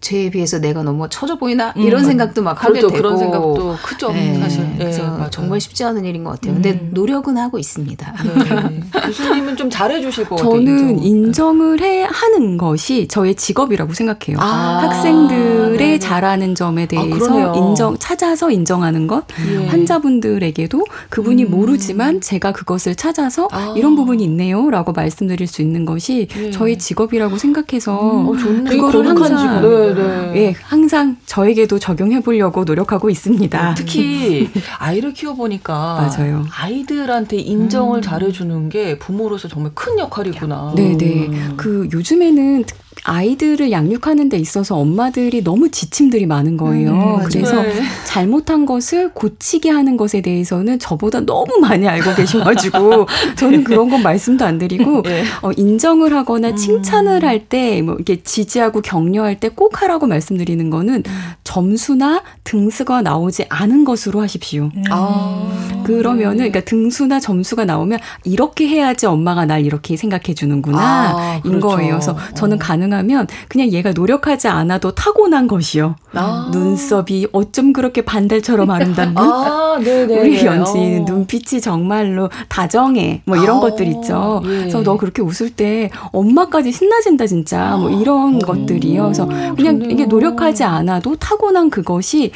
쟤에 비해서 내가 너무 처져 보이나 이런 생각도 막 하게 그렇죠. 되고 그런 생각도 크죠, 네, 사실. 네, 그래서 맞아요. 정말 쉽지 않은 일인 것 같아요. 근데 노력은 하고 있습니다. 네. 교수님은 좀 잘해주실 것 같아요. 저는 인정. 인정을 해 하는 것이 저의 직업이라고 생각해요. 아, 학생들의 네네. 잘하는 점에 그러네요. 대해서 인정 찾아서 인정하는 것, 예. 환자분들에게도 그분이 모르지만 제가 그것을 찾아서 아. 이런 부분이 있네요라고 말씀드릴 수 있는 것이 예. 저희 직업이라고 생각해서 어, 좋네. 그거를 항상 직업. 네, 네. 예 항상 저에게도 적용해 보려고 노력하고 있습니다. 특히 아이를 키워 보니까 맞아요. 아이들한테 인정을 잘해주는 게 부모로서 정말 큰 역할이구나. 네네. 그 요즘에는 특- 아이들을 양육하는 데 있어서 엄마들이 너무 지침들이 많은 거예요. 음, 그래서 네. 잘못한 것을 고치게 하는 것에 대해서는 저보다 너무 많이 알고 계셔가지고 저는 그런 건 말씀도 안 드리고 네. 어, 인정을 하거나 음. 칭찬을 할 때 뭐 이렇게 지지하고 격려할 때 꼭 하라고 말씀드리는 거는 음. 점수나 등수가 나오지 않은 것으로 하십시오. 음. 아. 그러면은 그러니까 등수나 점수가 나오면 이렇게 해야지 엄마가 날 이렇게 생각해 주는구나 아, 인 그렇죠. 거예요. 그래서 저는 어. 가능하면 그냥 얘가 노력하지 않아도 타고난 것이요. 아. 눈썹이 어쩜 그렇게 반달처럼 아름답니? 아, 우리 어. 눈빛이 정말로 다정해. 뭐 이런 아. 것들 있죠. 예. 그래서 너 그렇게 웃을 때 엄마까지 신나진다 진짜. 뭐 이런 아. 것들이요. 그래서 그냥 좋네요. 이게 노력하지 않아도 타고난 그것이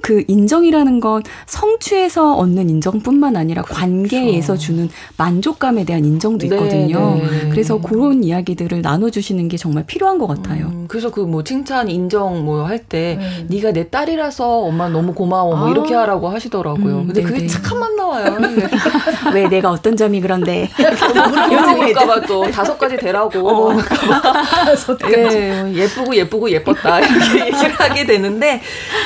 그 인정이라는 건 성취에서 얻는 인정뿐만 아니라 관계에서 그렇죠. 주는 만족감에 대한 인정도 네, 있거든요. 네, 네. 그래서 그런 이야기들을 나눠주시는 게 정말 필요한 것 같아요. 음, 그래서 그 뭐 칭찬, 인정 뭐 할때 네. 네가 내 딸이라서 엄마 너무 고마워 뭐 아. 이렇게 하라고 하시더라고요. 음, 근데 네네. 그게 착한 맛 나와요. 왜 내가 어떤 점이 그런데 물어볼까봐 또 다섯 가지 되라고 어. 네, 예쁘고 예쁘고 예뻤다 이렇게 얘기를 하게 되는데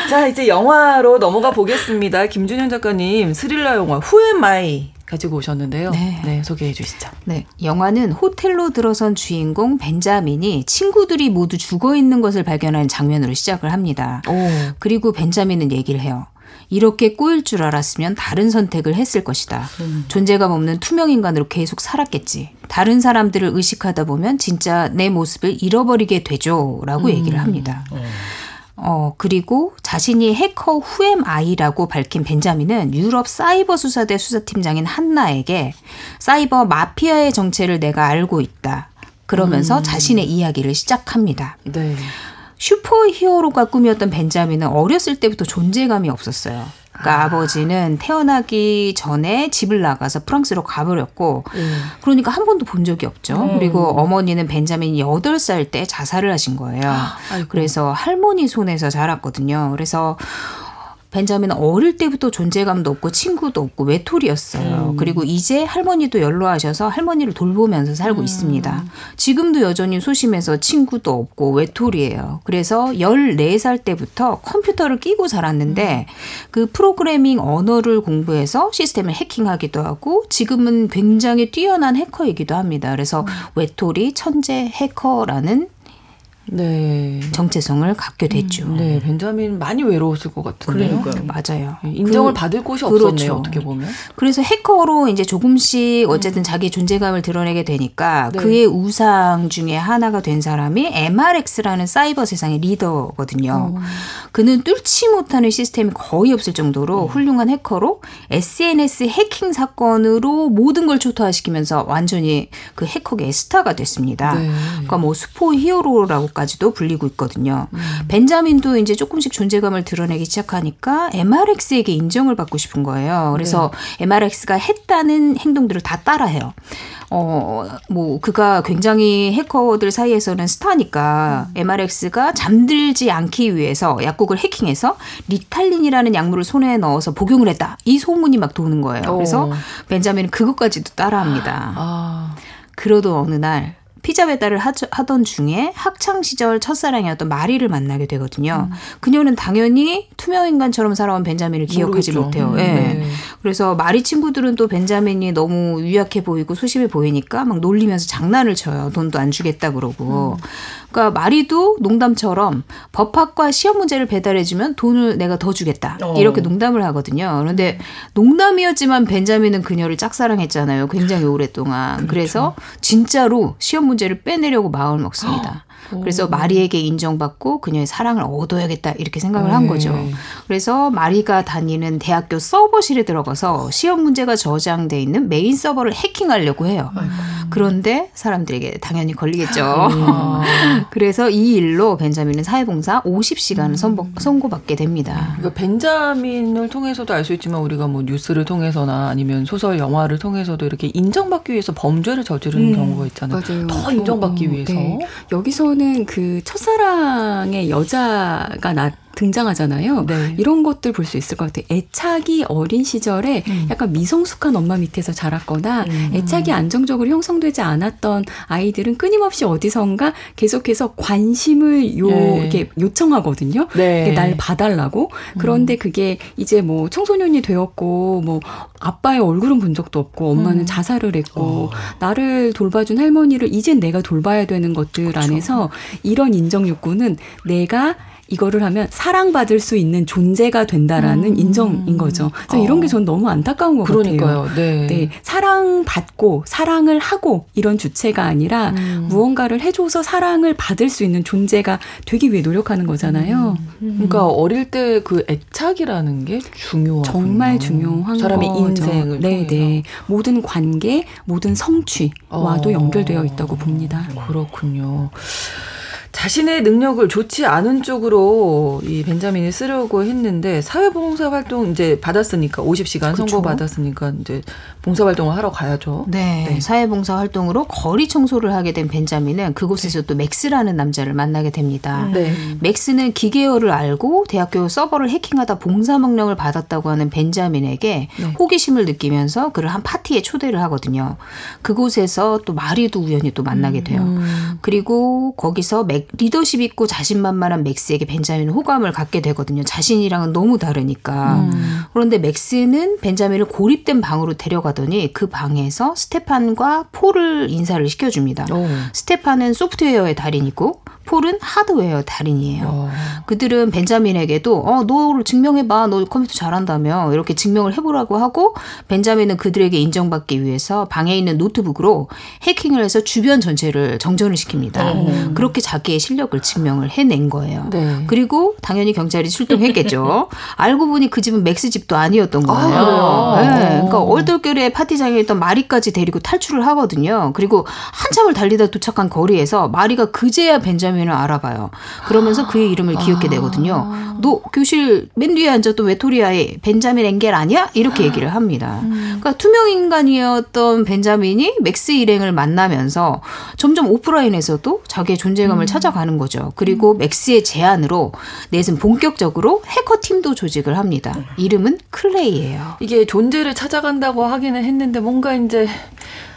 자 이제 영화 영화로 넘어가 보겠습니다. 김준현 작가님 스릴러 영화 Who Am I 가지고 오셨는데요. 네. 네. 소개해 주시죠. 네. 영화는 호텔로 들어선 주인공 벤자민이 친구들이 모두 죽어 있는 것을 발견한 장면으로 시작을 합니다. 오. 그리고 벤자민은 얘기를 해요. 이렇게 꼬일 줄 알았으면 다른 선택을 했을 것이다. 음. 존재감 없는 투명 인간으로 계속 살았겠지. 다른 사람들을 의식하다 보면 진짜 내 모습을 잃어버리게 되죠. 라고 음. 얘기를 합니다. 음. 어, 그리고 자신이 해커 Who Am I라고 밝힌 벤자민은 유럽 사이버 수사대 수사팀장인 한나에게 사이버 마피아의 정체를 내가 알고 있다. 그러면서 음. 자신의 이야기를 시작합니다. 네. 슈퍼 히어로가 꿈이었던 벤자민은 어렸을 때부터 존재감이 없었어요. 그러니까 아. 버지는 태어나기 전에 집을 나가서 프랑스로 가버렸고 음. 그러니까 한 번도 본 적이 없죠. 음. 그리고 어머니는 벤자민이 8살 때 자살을 하신 거예요. 아, 그래서 할머니 손에서 자랐거든요. 그래서 벤자민은 어릴 때부터 존재감도 없고 친구도 없고 외톨이였어요. 음. 그리고 이제 할머니도 연로하셔서 할머니를 돌보면서 살고 음. 있습니다. 지금도 여전히 소심해서 친구도 없고 외톨이에요. 그래서 14살 때부터 컴퓨터를 끼고 자랐는데 음. 그 프로그래밍 언어를 공부해서 시스템을 해킹하기도 하고 지금은 굉장히 뛰어난 해커이기도 합니다. 그래서 음. 외톨이 천재 해커라는 네. 정체성을 갖게 됐죠. 음, 네, 벤자민 많이 외로웠을 것 같은데요. 그러니까요. 맞아요. 네, 인정을 그, 받을 곳이 그렇죠. 없었네요. 어떻게 보면. 그래서 해커로 이제 조금씩 어쨌든 음. 자기 존재감을 드러내게 되니까 네. 그의 우상 중에 하나가 된 사람이 MRX라는 사이버 세상의 리더거든요. 음. 그는 뚫지 못하는 시스템이 거의 없을 정도로 음. 훌륭한 해커로 SNS 해킹 사건으로 모든 걸 초토화시키면서 완전히 그 해커계의 스타가 됐습니다. 네. 그러니까 뭐 스포 히어로라고 정도까지도 불리고 있거든요. 음. 벤자민도 이제 조금씩 존재감을 드러내기 시작하니까 MRX에게 인정을 받고 싶은 거예요. 그래서 네. MRX가 했다는 행동들을 다 따라해요. 어, 뭐, 그가 굉장히 해커들 사이에서는 스타니까 음. MRX가 잠들지 않기 위해서 약국을 해킹해서 리탈린이라는 약물을 손에 넣어서 복용을 했다. 이 소문이 막 도는 거예요. 그래서 오. 벤자민은 그것까지도 따라합니다. 아. 그러던 어느 날 피자 배달을 하던 중에 학창 시절 첫사랑이었던 마리를 만나게 되거든요. 음. 그녀는 당연히 투명 인간처럼 살아온 벤자민을 기억하지 모르겠죠. 못해요. 음, 예. 네. 그래서 마리 친구들은 또 벤자민이 너무 유약해 보이고 소심해 보이니까 막 놀리면서 장난을 쳐요. 돈도 안 주겠다 그러고. 음. 그러니까 마리도 농담처럼 법학과 시험 문제를 배달해 주면 돈을 내가 더 주겠다. 어. 이렇게 농담을 하거든요. 그런데 농담이었지만 벤자민은 그녀를 짝사랑했잖아요. 굉장히 오랫동안. 그렇죠. 그래서 진짜로 시험 문제를 빼내려고 마음을 먹습니다. 그래서 마리에게 인정받고 그녀의 사랑을 얻어야겠다 이렇게 생각을 네. 한 거죠. 그래서 마리가 다니는 대학교 서버실에 들어가서 시험 문제가 저장돼 있는 메인 서버를 해킹하려고 해요. 그런데 사람들에게 당연히 걸리겠죠. 아. 그래서 이 일로 벤자민은 사회봉사 50시간을 선고, 선고받게 됩니다. 그러니까 벤자민을 통해서도 알 수 있지만 우리가 뭐 뉴스를 통해서나 아니면 소설, 영화를 통해서도 이렇게 인정받기 위해서 범죄를 저지르는 음, 경우가 있잖아요. 맞아요. 더 인정받기 어, 위해서. 네. 여기서 는 그 첫사랑의 여자가 나 등장하잖아요. 네. 이런 것들 볼 수 있을 것 같아요. 애착이 어린 시절에 음. 약간 미성숙한 엄마 밑에서 자랐거나 음. 애착이 안정적으로 형성되지 않았던 아이들은 끊임없이 어디선가 계속해서 관심을 요 네. 이렇게 요청하거든요. 네. 날 봐달라고. 그런데 음. 그게 이제 뭐 청소년이 되었고 뭐 아빠의 얼굴은 본 적도 없고 엄마는 음. 자살을 했고 어. 나를 돌봐준 할머니를 이젠 내가 돌봐야 되는 것들 그쵸. 안에서 이런 인정 욕구는 내가 이거를 하면 사랑받을 수 있는 존재가 된다라는 음. 인정인 거죠. 그래서 어. 이런 게 전 너무 안타까운 것 그러니까요. 같아요. 네. 네. 사랑받고 사랑을 하고 이런 주체가 아니라 음. 무언가를 해줘서 사랑을 받을 수 있는 존재가 되기 위해 노력하는 거잖아요. 음. 그러니까 어릴 때 그 애착이라는 게 중요하군요. 정말 중요한 사람의 거죠. 인생을 네, 네. 모든 관계, 모든 성취와도 어. 연결되어 있다고 봅니다. 그렇군요. 자신의 능력을 좋지 않은 쪽으로 이 벤자민이 쓰려고 했는데 사회봉사 활동 이제 받았으니까 50시간 그렇죠. 선고 받았으니까 이제 봉사 활동을 하러 가야죠. 네. 네. 사회봉사 활동으로 거리 청소를 하게 된 벤자민은 그곳에서 네. 또 맥스라는 남자를 만나게 됩니다. 네. 맥스는 기계어를 알고 대학교 서버를 해킹하다 봉사 명령을 받았다고 하는 벤자민에게 네. 호기심을 느끼면서 그를 한 파티에 초대를 하거든요. 그곳에서 또 마리도 우연히 또 만나게 돼요. 음. 그리고 거기서 맥 리더십 있고 자신만만한 맥스에게 벤자민은 호감을 갖게 되거든요. 자신이랑은 너무 다르니까. 음. 그런데 맥스는 벤자민을 고립된 방으로 데려가더니 그 방에서 스테판과 폴을 인사를 시켜줍니다. 오. 스테판은 소프트웨어의 달인이고 폴은 하드웨어 달인이에요. 어. 그들은 벤자민에게도 어 너를 증명해봐 너 컴퓨터 잘한다며 이렇게 증명을 해보라고 하고 벤자민은 그들에게 인정받기 위해서 방에 있는 노트북으로 해킹을 해서 주변 전체를 정전을 시킵니다. 어. 그렇게 자기의 실력을 증명을 해낸 거예요. 네. 그리고 당연히 경찰이 출동했겠죠. 알고 보니 그 집은 맥스 집도 아니었던 거예요. 아, 네. 그러니까 얼떨결에 파티장에 있던 마리까지 데리고 탈출을 하거든요. 그리고 한참을 달리다 도착한 거리에서 마리가 그제야 벤자민 벤자민을 알아봐요. 그러면서 그의 이름을 기억해 내거든요. 아. 너 교실 맨 뒤에 앉았던 외톨이 아이 벤자민 엥겔 아니야? 이렇게 얘기를 합니다. 음. 그러니까 투명 인간이었던 벤자민이 맥스 일행을 만나면서 점점 오프라인에서도 자기의 존재감을 음. 찾아가는 거죠. 그리고 음. 맥스의 제안으로 넷은 본격적으로 해커 팀도 조직을 합니다. 이름은 클레이예요. 이게 존재를 찾아간다고 하기는 했는데 뭔가 이제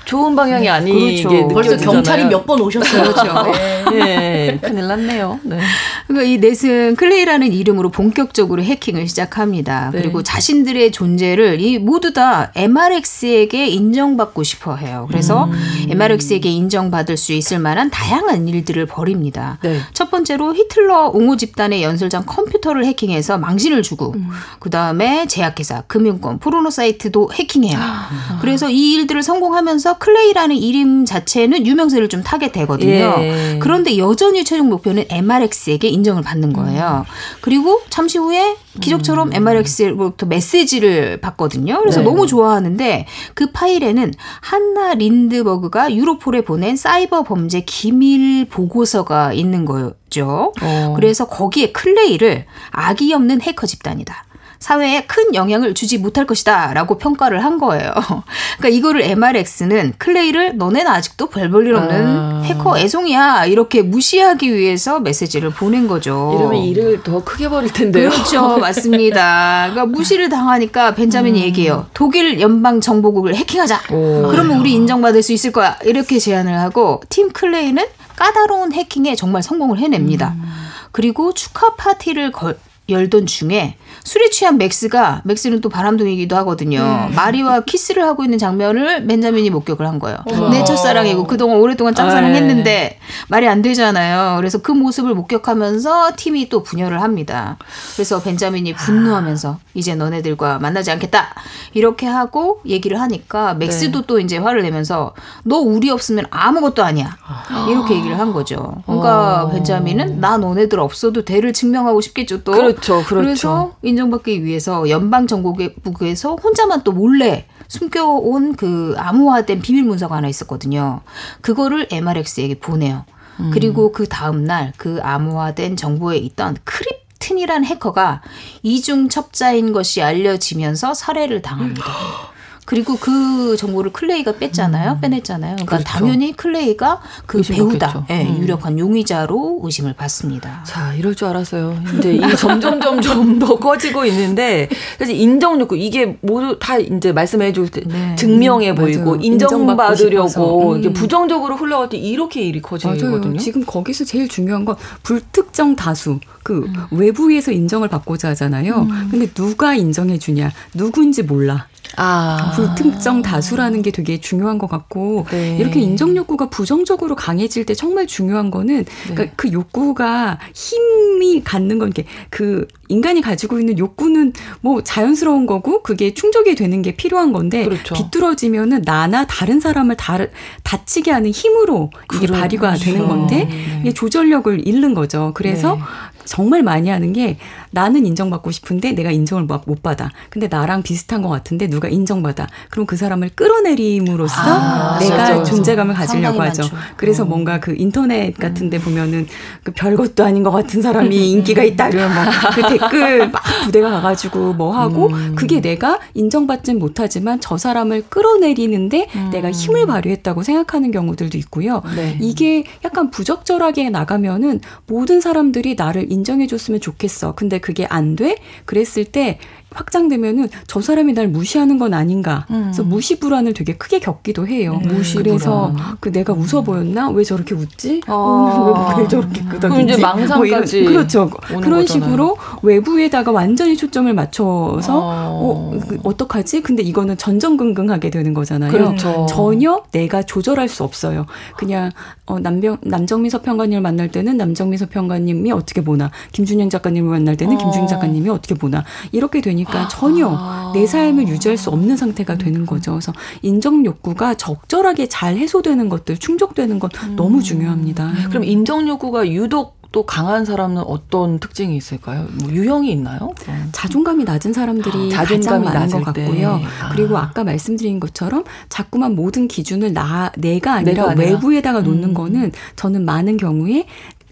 좋은 방향이 네, 아니게 그렇죠. 벌써 경찰이 몇 번 오셨어요. 그렇죠. 네. 네. 큰일 났네요. 네. 그러니까 이 넷은 클레이라는 이름으로 본격적으로 해킹을 시작합니다. 네. 그리고 자신들의 존재를 이 모두 다 MRX에게 인정받고 싶어 해요. 그래서 음. MRX에게 인정받을 수 있을 만한 다양한 일들을 벌입니다. 네. 첫 번째로 히틀러 옹호 집단의 연설장 컴퓨터를 해킹해서 망신을 주고 음. 그다음에 제약회사, 금융권, 포르노 사이트도 해킹해요. 아. 그래서 이 일들을 성공하면서 클레이라는 이름 자체는 유명세를 좀 타게 되거든요. 예. 그런데 여전히 최종 목표는 MRX에게 인정을 받는 거예요. 그리고 잠시 후에 기적처럼 음. MRX로부터 메시지를 받거든요. 그래서 네. 너무 좋아하는데 그 파일에는 한나 린드버그가 유로폴에 보낸 사이버 범죄 기밀 보고서가 있는 거죠. 어. 그래서 거기에 클레이를 악이 없는 해커 집단이다. 사회에 큰 영향을 주지 못할 것이다 라고 평가를 한 거예요. 그러니까 이거를 MRX는 클레이를 너네는 아직도 별 볼 일 없는 아. 해커 애송이야 이렇게 무시하기 위해서 메시지를 보낸 거죠. 이러면 일을 더 크게 벌일 텐데요. 그렇죠. 맞습니다. 그러니까 무시를 당하니까 벤자민이 음. 얘기해요. 독일 연방정보국을 해킹하자. 오. 그러면 우리 인정받을 수 있을 거야. 이렇게 제안을 하고 팀 클레이는 까다로운 해킹에 정말 성공을 해냅니다. 음. 그리고 축하 파티를 걸, 열던 중에 술에 취한 맥스가 맥스는 또 바람둥이기도 하거든요. 음. 마리와 키스를 하고 있는 장면을 벤자민이 목격을 한 거예요. 어. 내 첫사랑이고 그동안 오랫동안 짝사랑했는데 말이 안 되잖아요. 그래서 그 모습을 목격하면서 팀이 또 분열을 합니다. 그래서 벤자민이 분노하면서 이제 너네들과 만나지 않겠다 이렇게 하고 얘기를 하니까 맥스도 네. 또 이제 화를 내면서 너 우리 없으면 아무것도 아니야 이렇게 얘기를 한 거죠. 그러니까 어. 벤자민은 나 너네들 없어도 대를 증명하고 싶겠죠 또. 그렇죠, 그렇죠. 그래서 인정받기 위해서 연방 정보국에서 혼자만 또 몰래 숨겨온 그 암호화된 비밀 문서가 하나 있었거든요. 그거를 MRX에게 보내요. 음. 그리고 그 다음날 그 암호화된 정보에 있던 크립 튼이란 해커가 이중 첩자인 것이 알려지면서 살해를 당합니다. 그리고 그 정보를 클레이가 뺐잖아요. 음. 빼냈잖아요. 그러니까 그렇죠. 당연히 클레이가 그 배후다. 네, 음. 유력한 용의자로 의심을 받습니다. 자, 이럴 줄 알았어요. 이제 이 점점 점점 더 커지고 있는데 사실 인정 욕구 이게 모두 다 이제 말씀해 줄때 네. 증명해 음, 보이고. 인정받으려고 음. 이게 부정적으로 흘러갈 때 이렇게 일이 커지거든요. 지금 거기서 제일 중요한 건 불특정 다수. 그 음. 외부에서 인정을 받고자 하잖아요. 음. 근데 누가 인정해 주냐? 누군지 몰라. 아. 불특정 다수라는 게 되게 중요한 것 같고 네. 이렇게 인정 욕구가 부정적으로 강해질 때 정말 중요한 거는 네. 그러니까 그 욕구가 힘이 갖는 건 게 그 인간이 가지고 있는 욕구는 뭐 자연스러운 거고 그게 충족이 되는 게 필요한 건데 그렇죠. 비뚤어지면은 나나 다른 사람을 다, 다치게 하는 힘으로 이게 그렇죠. 발휘가 되는 건데 네. 이게 조절력을 잃는 거죠. 그래서 네. 정말 많이 하는 게 나는 인정받고 싶은데 내가 인정을 못 받아. 근데 나랑 비슷한 것 같은데 누가 인정받아. 그럼 그 사람을 끌어내림으로써 아, 내가 맞아, 존재감을 가지려고 하죠. 많죠. 그래서 어. 뭔가 그 인터넷 같은 데 보면은 그 별것도 아닌 것 같은 사람이 인기가 있다 이러면 막그 댓글 막 부대가 가가지고 뭐 하고 음. 그게 내가 인정받진 못하지만 저 사람을 끌어내리는데 음. 내가 힘을 발휘했다고 생각하는 경우들도 있고요. 네. 이게 약간 부적절하게 나가면은 모든 사람들이 나를 인정해줬으면 좋겠어. 근데 그게 안 돼? 그랬을 때 확장되면은 저 사람이 날 무시하는 건 아닌가. 음. 그래서 무시 불안을 되게 크게 겪기도 해요. 네. 무시 그래서 그 내가 웃어 보였나? 왜 저렇게 웃지? 아. 왜, 왜 저렇게 끄덕이지? 이제 망상까지 뭐 그렇죠. 그런 거잖아요. 식으로 외부에다가 완전히 초점을 맞춰서 아. 어 그, 어떡하지? 근데 이거는 전전긍긍하게 되는 거잖아요. 그렇죠. 전혀 내가 조절할 수 없어요. 그냥 어 남병 남정미 서평가님을 만날 때는 남정미 서평가님이 어떻게 보나, 김준영 작가님을 만날 때는 어. 김준영 작가님이 어떻게 보나 이렇게 되니 까 되니까 전혀 아. 내 삶을 유지할 수 없는 상태가 되는 거죠. 그래서 인정 욕구가 적절하게 잘 해소되는 것들, 충족되는 건 음. 너무 중요합니다. 그럼 인정 욕구가 유독 또 강한 사람은 어떤 특징이 있을까요? 뭐 유형이 있나요? 자존감이 낮은 사람들이 아, 자존감이 가장 많은 것 같고요. 아. 그리고 아까 말씀드린 것처럼 자꾸만 모든 기준을 나 내가 아니라, 내가 외부에다가 놓는 음. 거는 저는 많은 경우에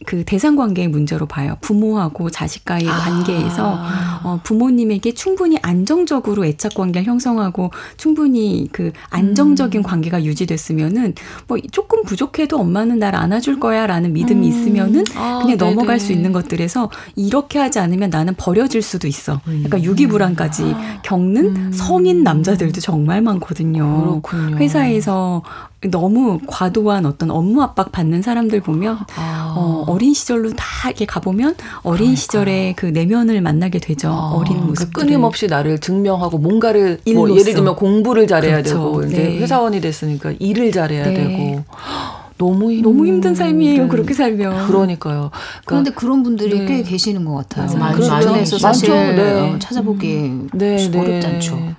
그 대상 관계의 문제로 봐요. 부모하고 자식과의 아. 관계에서 어, 부모님에게 충분히 안정적으로 애착 관계를 형성하고 충분히 그 안정적인 음. 관계가 유지됐으면은 뭐 조금 부족해도 엄마는 날 안아줄 거야라는 믿음이 음. 있으면은 아, 그냥 네네. 넘어갈 수 있는 것들에서 이렇게 하지 않으면 나는 버려질 수도 있어. 그러니까 음. 유기불안까지 아. 겪는 음. 성인 남자들도 정말 많거든요. 그렇군요. 회사에서 너무 과도한 어떤 업무 압박 받는 사람들 보면 아. 어, 어린 시절로 다 이렇게 가보면 어린 그러니까. 시절의 그 내면을 만나게 되죠. 아. 어린 모습. 그 끊임없이 나를 증명하고 뭔가를 뭐 예를 들면 공부를 잘해야 그렇죠. 되고 이제 네. 회사원이 됐으니까 일을 잘해야 네. 되고. 너무 힘, 너무 힘든 삶이에요. 네. 그렇게 살면. 그러니까요. 그러니까, 그런데 그런 분들이 네. 꽤 계시는 것 같아요. 맞아요. 주변에서 사실 네. 찾아보기 음. 네, 어렵지 않죠. 음.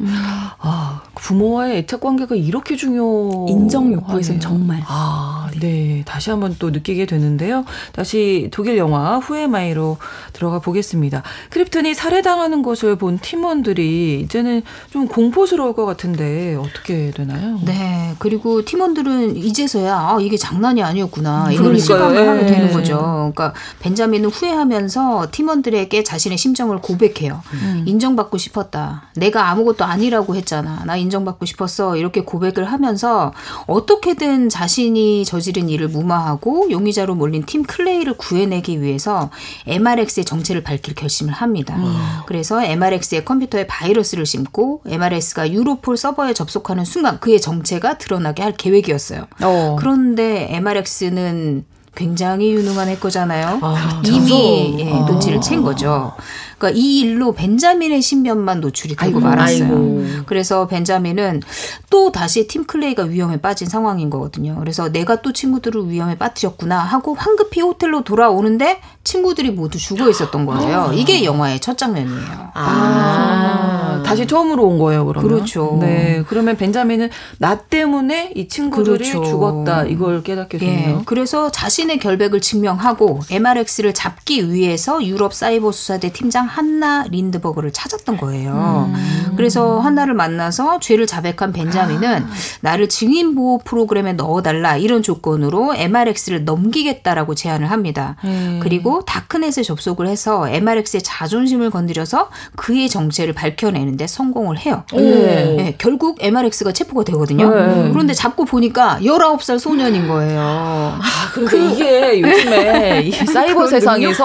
아, 부모와의 애착 관계가 이렇게 중요. 인정 욕구에서는 정말. 아, 네. 다시 한번 또 느끼게 되는데요. 다시 독일 영화 후에 마이로 들어가 보겠습니다. 크립톤이 살해당하는 것을 본 팀원들이 이제는 좀 공포스러울 것 같은데 어떻게 되나요? 네. 그리고 팀원들은 이제서야 아, 이게 장난이 아니었구나. 이걸 실감을 하게 되는 예. 거죠. 그러니까 벤자민은 후회하면서 팀원들에게 자신의 심정을 고백해요. 음. 인정받고 싶었다. 내가 아무것도 아니라고 했잖아. 나 인정 받고 싶었어. 이렇게 고백을 하면서 어떻게든 자신이 저지른 일을 무마하고 용의자로 몰린 팀 클레이를 구해내기 위해서 MRX의 정체를 밝힐 결심을 합니다. 음. 그래서 MRX의 컴퓨터에 바이러스를 심고 MRX가 유로폴 서버에 접속하는 순간 그의 정체가 드러나게 할 계획이었어요. 어. 그런데 MRX는 굉장히 유능한 해커잖아요. 아, 이미 예, 눈치를 챈 거죠. 그러니까 이 일로 벤자민의 신변만 노출이 되고 아이고, 말았어요. 아이고. 그래서 벤자민은 또 다시 팀 클레이가 위험에 빠진 상황인 거거든요. 그래서 내가 또 친구들을 위험에 빠뜨렸구나 하고 황급히 호텔로 돌아오는데 친구들이 모두 죽어 있었던 거예요. 이게 영화의 첫 장면이에요. 아, 아. 다시 처음으로 온 거예요, 그러면. 그렇죠. 네. 그러면 벤자민은 나 때문에 이 친구들이 그렇죠. 죽었다. 이걸 깨닫게 되네요. 예. 그래서 자신의 결백을 증명하고 MRX를 잡기 위해서 유럽 사이버 수사대 팀장 한나 린드버그를 찾았던 거예요. 음. 그래서 한나를 만나서 죄를 자백한 벤자민은 아. 나를 증인 보호 프로그램에 넣어 달라 이런 조건으로 MRX를 넘기겠다라고 제안을 합니다. 음. 그리고 다크넷에 접속을 해서 MRX의 자존심을 건드려서 그의 정체를 밝혀내는 잡아내는데 성공을 해요. 네. 네. 결국 MRX가 체포가 되거든요. 네. 그런데 잡고 보니까 19살 소년인 거예요. 아, 그, 이게 요즘에 이 사이버 그 세상에서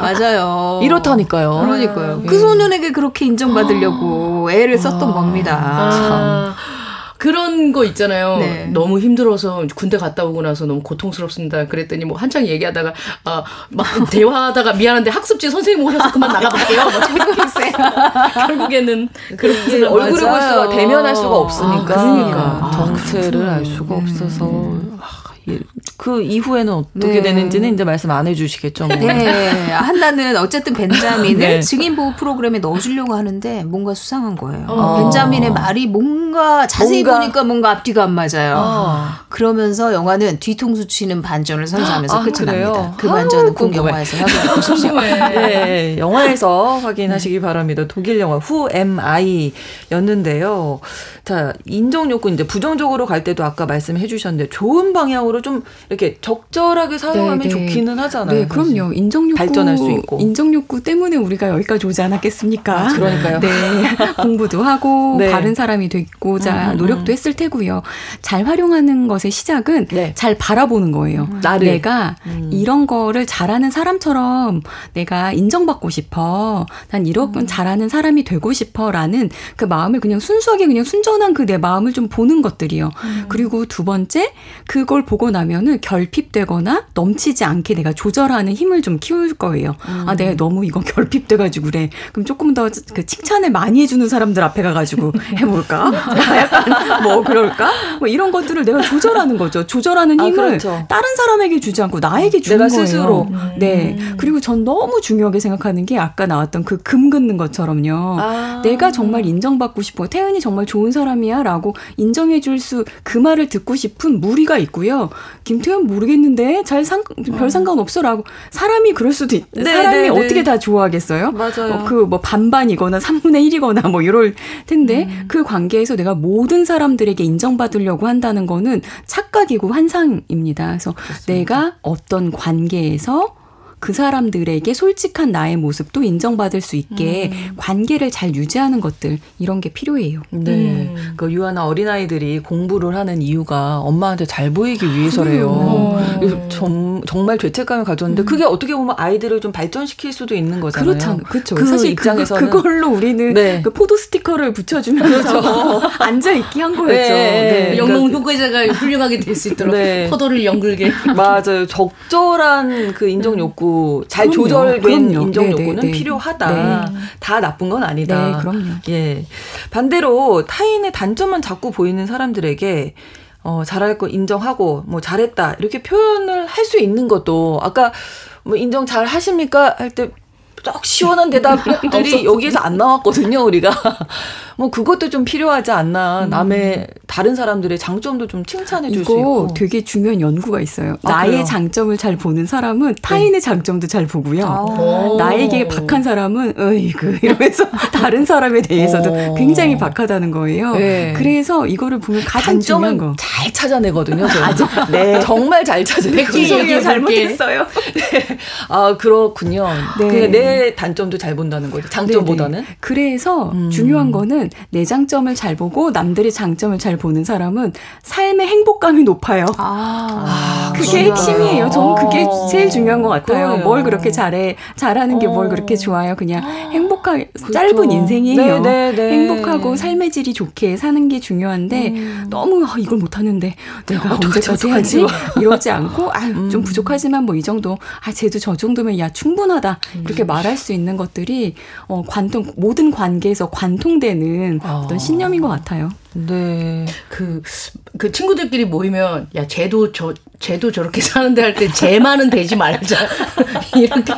맞아요. 이렇다니까요. 그러니까요. 그 소년에게 그렇게 인정받으려고 애를 썼던 아. 겁니다. 아. 그런 거 있잖아요. 네. 너무 힘들어서 군대 갔다 오고 나서 너무 고통스럽습니다. 그랬더니 뭐 한창 얘기하다가 아, 막 대화하다가 미안한데 학습지 선생님 오셔서 그만 나가볼게요. 뭐 결국에는 그렇게 얼굴을 볼 수가 대면할 수가 없으니까 아, 그러니까 정체를 알 수가 없어서 음. 예, 그 이후에는 어떻게 네. 되는지는 이제 말씀 안 해주시겠죠. 뭐. 네. 한나는 어쨌든 벤자민을 네. 증인 보호 프로그램에 넣어주려고 하는데 뭔가 수상한 거예요. 어. 벤자민의 말이 뭔가 자세히 뭔가. 보니까 뭔가 앞뒤가 안 맞아요. 어. 그러면서 영화는 뒤통수 치는 반전을 선사하면서 아, 끝이 그래요? 납니다. 그 반전은 꼭 영화에서 확인해 보십시오. 네, 영화에서 확인하시기 바랍니다. 독일 영화 후 M I였는데요. 자 인정 욕구 이제 부정적으로 갈 때도 아까 말씀해 주셨는데 좋은 방향으로 좀 이렇게 적절하게 사용하면 네, 네. 좋기는 하잖아요. 네, 그럼요. 인정 욕구 발전할 수 있고 인정 욕구 때문에 우리가 여기까지 오지 않았겠습니까? 아, 그러니까요. 네, 공부도 하고 네. 바른 사람이 되고자 음, 음, 노력도 했을 테고요. 잘 활용하는 것의 시작은 네. 잘 바라보는 거예요. 음. 나를 내가 음. 이런 거를 잘하는 사람처럼 내가 인정받고 싶어. 난 이런 음. 잘하는 사람이 되고 싶어라는 그 마음을 그냥 순수하게 그냥 순전 선한 그 내 마음을 좀 보는 것들이요. 음. 그리고 두 번째, 그걸 보고 나면은 결핍되거나 넘치지 않게 내가 조절하는 힘을 좀 키울 거예요. 음. 아, 내가 너무 이거 결핍돼가지고 그래. 그럼 조금 더 그 칭찬을 많이 해주는 사람들 앞에 가가지고 해볼까? 약간 뭐 그럴까? 뭐 이런 것들을 내가 조절하는 거죠. 조절하는 아, 힘을 아, 그렇죠. 다른 사람에게 주지 않고 나에게 주는 내가 거예요. 스스로. 음. 네. 그리고 전 너무 중요하게 생각하는 게 아까 나왔던 그 금 긋는 것처럼요. 아. 내가 정말 인정받고 싶어. 태연이 정말 좋은 사람이야. 라고 인정해 줄 수, 그 말을 듣고 싶은 무리가 있고요. 김 태현 모르겠는데 잘 상, 별 어. 상관 없어 라고. 사람이 그럴 수도 있, 네, 사람이 네, 네. 어떻게 다 좋아하겠어요? 맞아요. 어, 그뭐 반반이거나 3분의 1이거나 뭐 이럴 텐데 음. 그 관계에서 내가 모든 사람들에게 인정받으려고 한다는 거는 착각이고 환상입니다. 그래서 그렇습니다. 내가 어떤 관계에서 그 사람들에게 솔직한 나의 모습도 인정받을 수 있게 음. 관계를 잘 유지하는 것들 이런 게 필요해요. 네. 음. 그 유아나 어린아이들이 공부를 하는 이유가 엄마한테 잘 보이기 위해서래요. 음. 정, 정말 죄책감을 가졌는데 음. 그게 어떻게 보면 아이들을 좀 발전시킬 수도 있는 거잖아요. 그렇죠. 그렇죠. 그 사실 입장에서는 그, 걸로 우리는 네. 그 포도 스티커를 붙여주면서 그렇죠. 앉아 있게 한 거였죠. 네. 네. 영농 효과자가 훌륭하게 될 수 있도록 네. 포도를 연글게. 맞아요. 적절한 그 인정 욕구 잘 그럼요. 조절된 그럼요. 인정 네, 네, 요구는 네, 필요하다. 네. 다 나쁜 건 아니다. 네, 그럼요. 예. 반대로 타인의 단점만 자꾸 보이는 사람들에게 어, 잘할 거 인정하고 뭐 잘했다 이렇게 표현을 할 수 있는 것도 아까 뭐 인정 잘 하십니까 할 때 딱 시원한 대답들이 여기에서 안 나왔거든요, 우리가. 뭐 그것도 좀 필요하지 않나. 음. 남의 다른 사람들의 장점도 좀 칭찬해 줄 수 있고. 되게 중요한 연구가 있어요. 아, 나의 그래요? 장점을 잘 보는 사람은 타인의 네. 장점도 잘 보고요. 아. 나에게 박한 사람은 어이그 이러면서 다른 사람에 대해서도 오. 굉장히 박하다는 거예요. 네. 그래서 이거를 보면 가장 중요한 거. 잘 찾아내거든요. 아주 네. 정말 잘 찾아내요. 백기성이 잘못했어요. 네. 아 그렇군요. 네. 내 단점도 잘 본다는 거죠. 장점보다는. 네네. 그래서 음. 중요한 거는 사람은 내 장점을 잘 보고 남들의 장점을 잘 보는 사람은 삶의 행복감이 높아요. 아, 아 그게? 핵심이에요. 저는 그게 아. 제일 중요한 것 같아요. 그래요. 뭘 그렇게 잘해, 잘하는 게 뭘 그렇게 좋아요. 그냥 행복하게 그렇죠. 짧은 인생이에요. 네네네. 네, 네. 행복하고 삶의 질이 좋게 사는 게 중요한데 음. 너무 아, 이걸 못하는데 내가 언제까지 하지? 이러지 않고 아, 음. 좀 부족하지만 뭐 이 정도 아 쟤도 저 정도면 야 충분하다 이렇게 음. 말할 수 있는 것들이 어, 관통 모든 관계에서 관통되는 있는 아. 어떤 신념인 것 같아요. 네. 그, 그 친구들끼리 모이면, 야, 쟤도 저, 쟤도 저렇게 사는데 할 때 쟤만은 되지 말자. 이렇게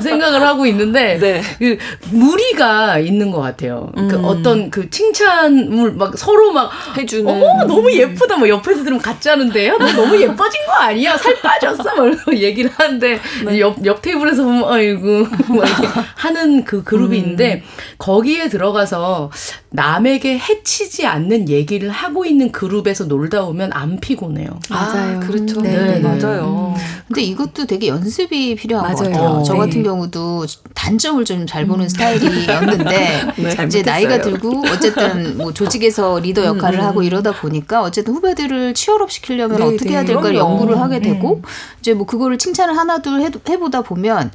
생각을 하고 있는데, 네. 그 무리가 있는 것 같아요. 그 음. 그 어떤 그 칭찬을 막 서로 막 해주는. 어머, 너무 예쁘다. 뭐 옆에서 들으면 가짜는데요? 너 너무 예뻐진 거 아니야? 살 빠졌어? 뭐 이러고 얘기를 하는데, 네. 옆, 옆 테이블에서 보면, 아이고, 뭐 이렇게 하는 그 그룹이 음. 있는데, 거기에 들어가서 남에게 해치지 않는 얘기를 하고 있는 그룹에서 놀다 오면 안 피곤해요. 맞아요. 아, 그렇죠. 네, 네, 네. 맞아요. 음. 근데 이것도 되게 연습이 필요한 맞아요. 것 같아요. 저 네. 같은 경우도 단점을 좀 잘 보는 음. 스타일이었는데 네, 이제 나이가 들고 어쨌든 뭐 조직에서 리더 역할을 음, 음. 하고 이러다 보니까 어쨌든 후배들을 취업업 시키려면 네, 어떻게 해야 될까 연구를 하게 되고 이제 뭐 그거를 칭찬을 하나둘 해보다 보면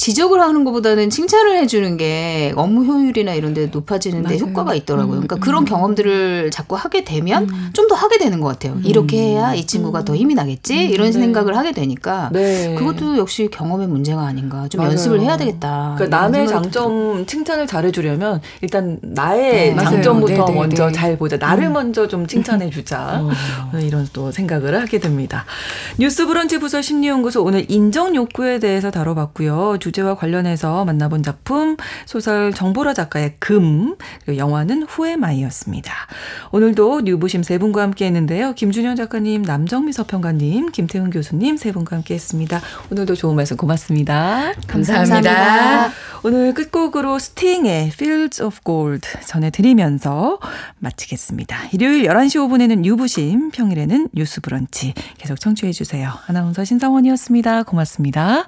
지적을 하는 것보다는 칭찬을 해주는 게 업무 효율이나 이런 데 높아지는데. 효과가 있더라고요. 그러니까 음. 그런 경험들을 자꾸 하게 되면 음. 좀더 하게 되는 것 같아요. 음. 이렇게 해야 이 친구가 더 힘이 나겠지? 음. 이런 네. 생각을 하게 되니까 네. 그것도 역시 경험의 문제가 아닌가. 좀 맞아요. 연습을 해야 되겠다. 그러니까 남의 장점 칭찬을 잘해주려면 일단 나의 네. 장점부터 네, 네, 먼저 네. 잘 보자. 나를 음. 먼저 좀 칭찬해주자. 어. 이런 또 생각을 하게 됩니다. 뉴스 브런치 부서 심리연구소 오늘 인정 욕구에 대해서 다뤄봤고요. 주제와 관련해서 만나본 작품 소설 정보라 작가의 금 그리고 영화는 후에마이였습니다. 오늘도 뉴부심 세 분과 함께 했는데요. 김준현 작가님, 남정미 서평가님, 김태훈 교수님 세 분과 함께 했습니다. 오늘도 좋은 말씀 고맙습니다. 감사합니다. 감사합니다. 오늘 끝곡으로 스팅의 Fields of Gold 전해드리면서 마치겠습니다. 일요일 11시 5분에는 뉴부심, 평일에는 뉴스 브런치 계속 청취해 주세요. 아나운서 신성원이었습니다. 고맙습니다.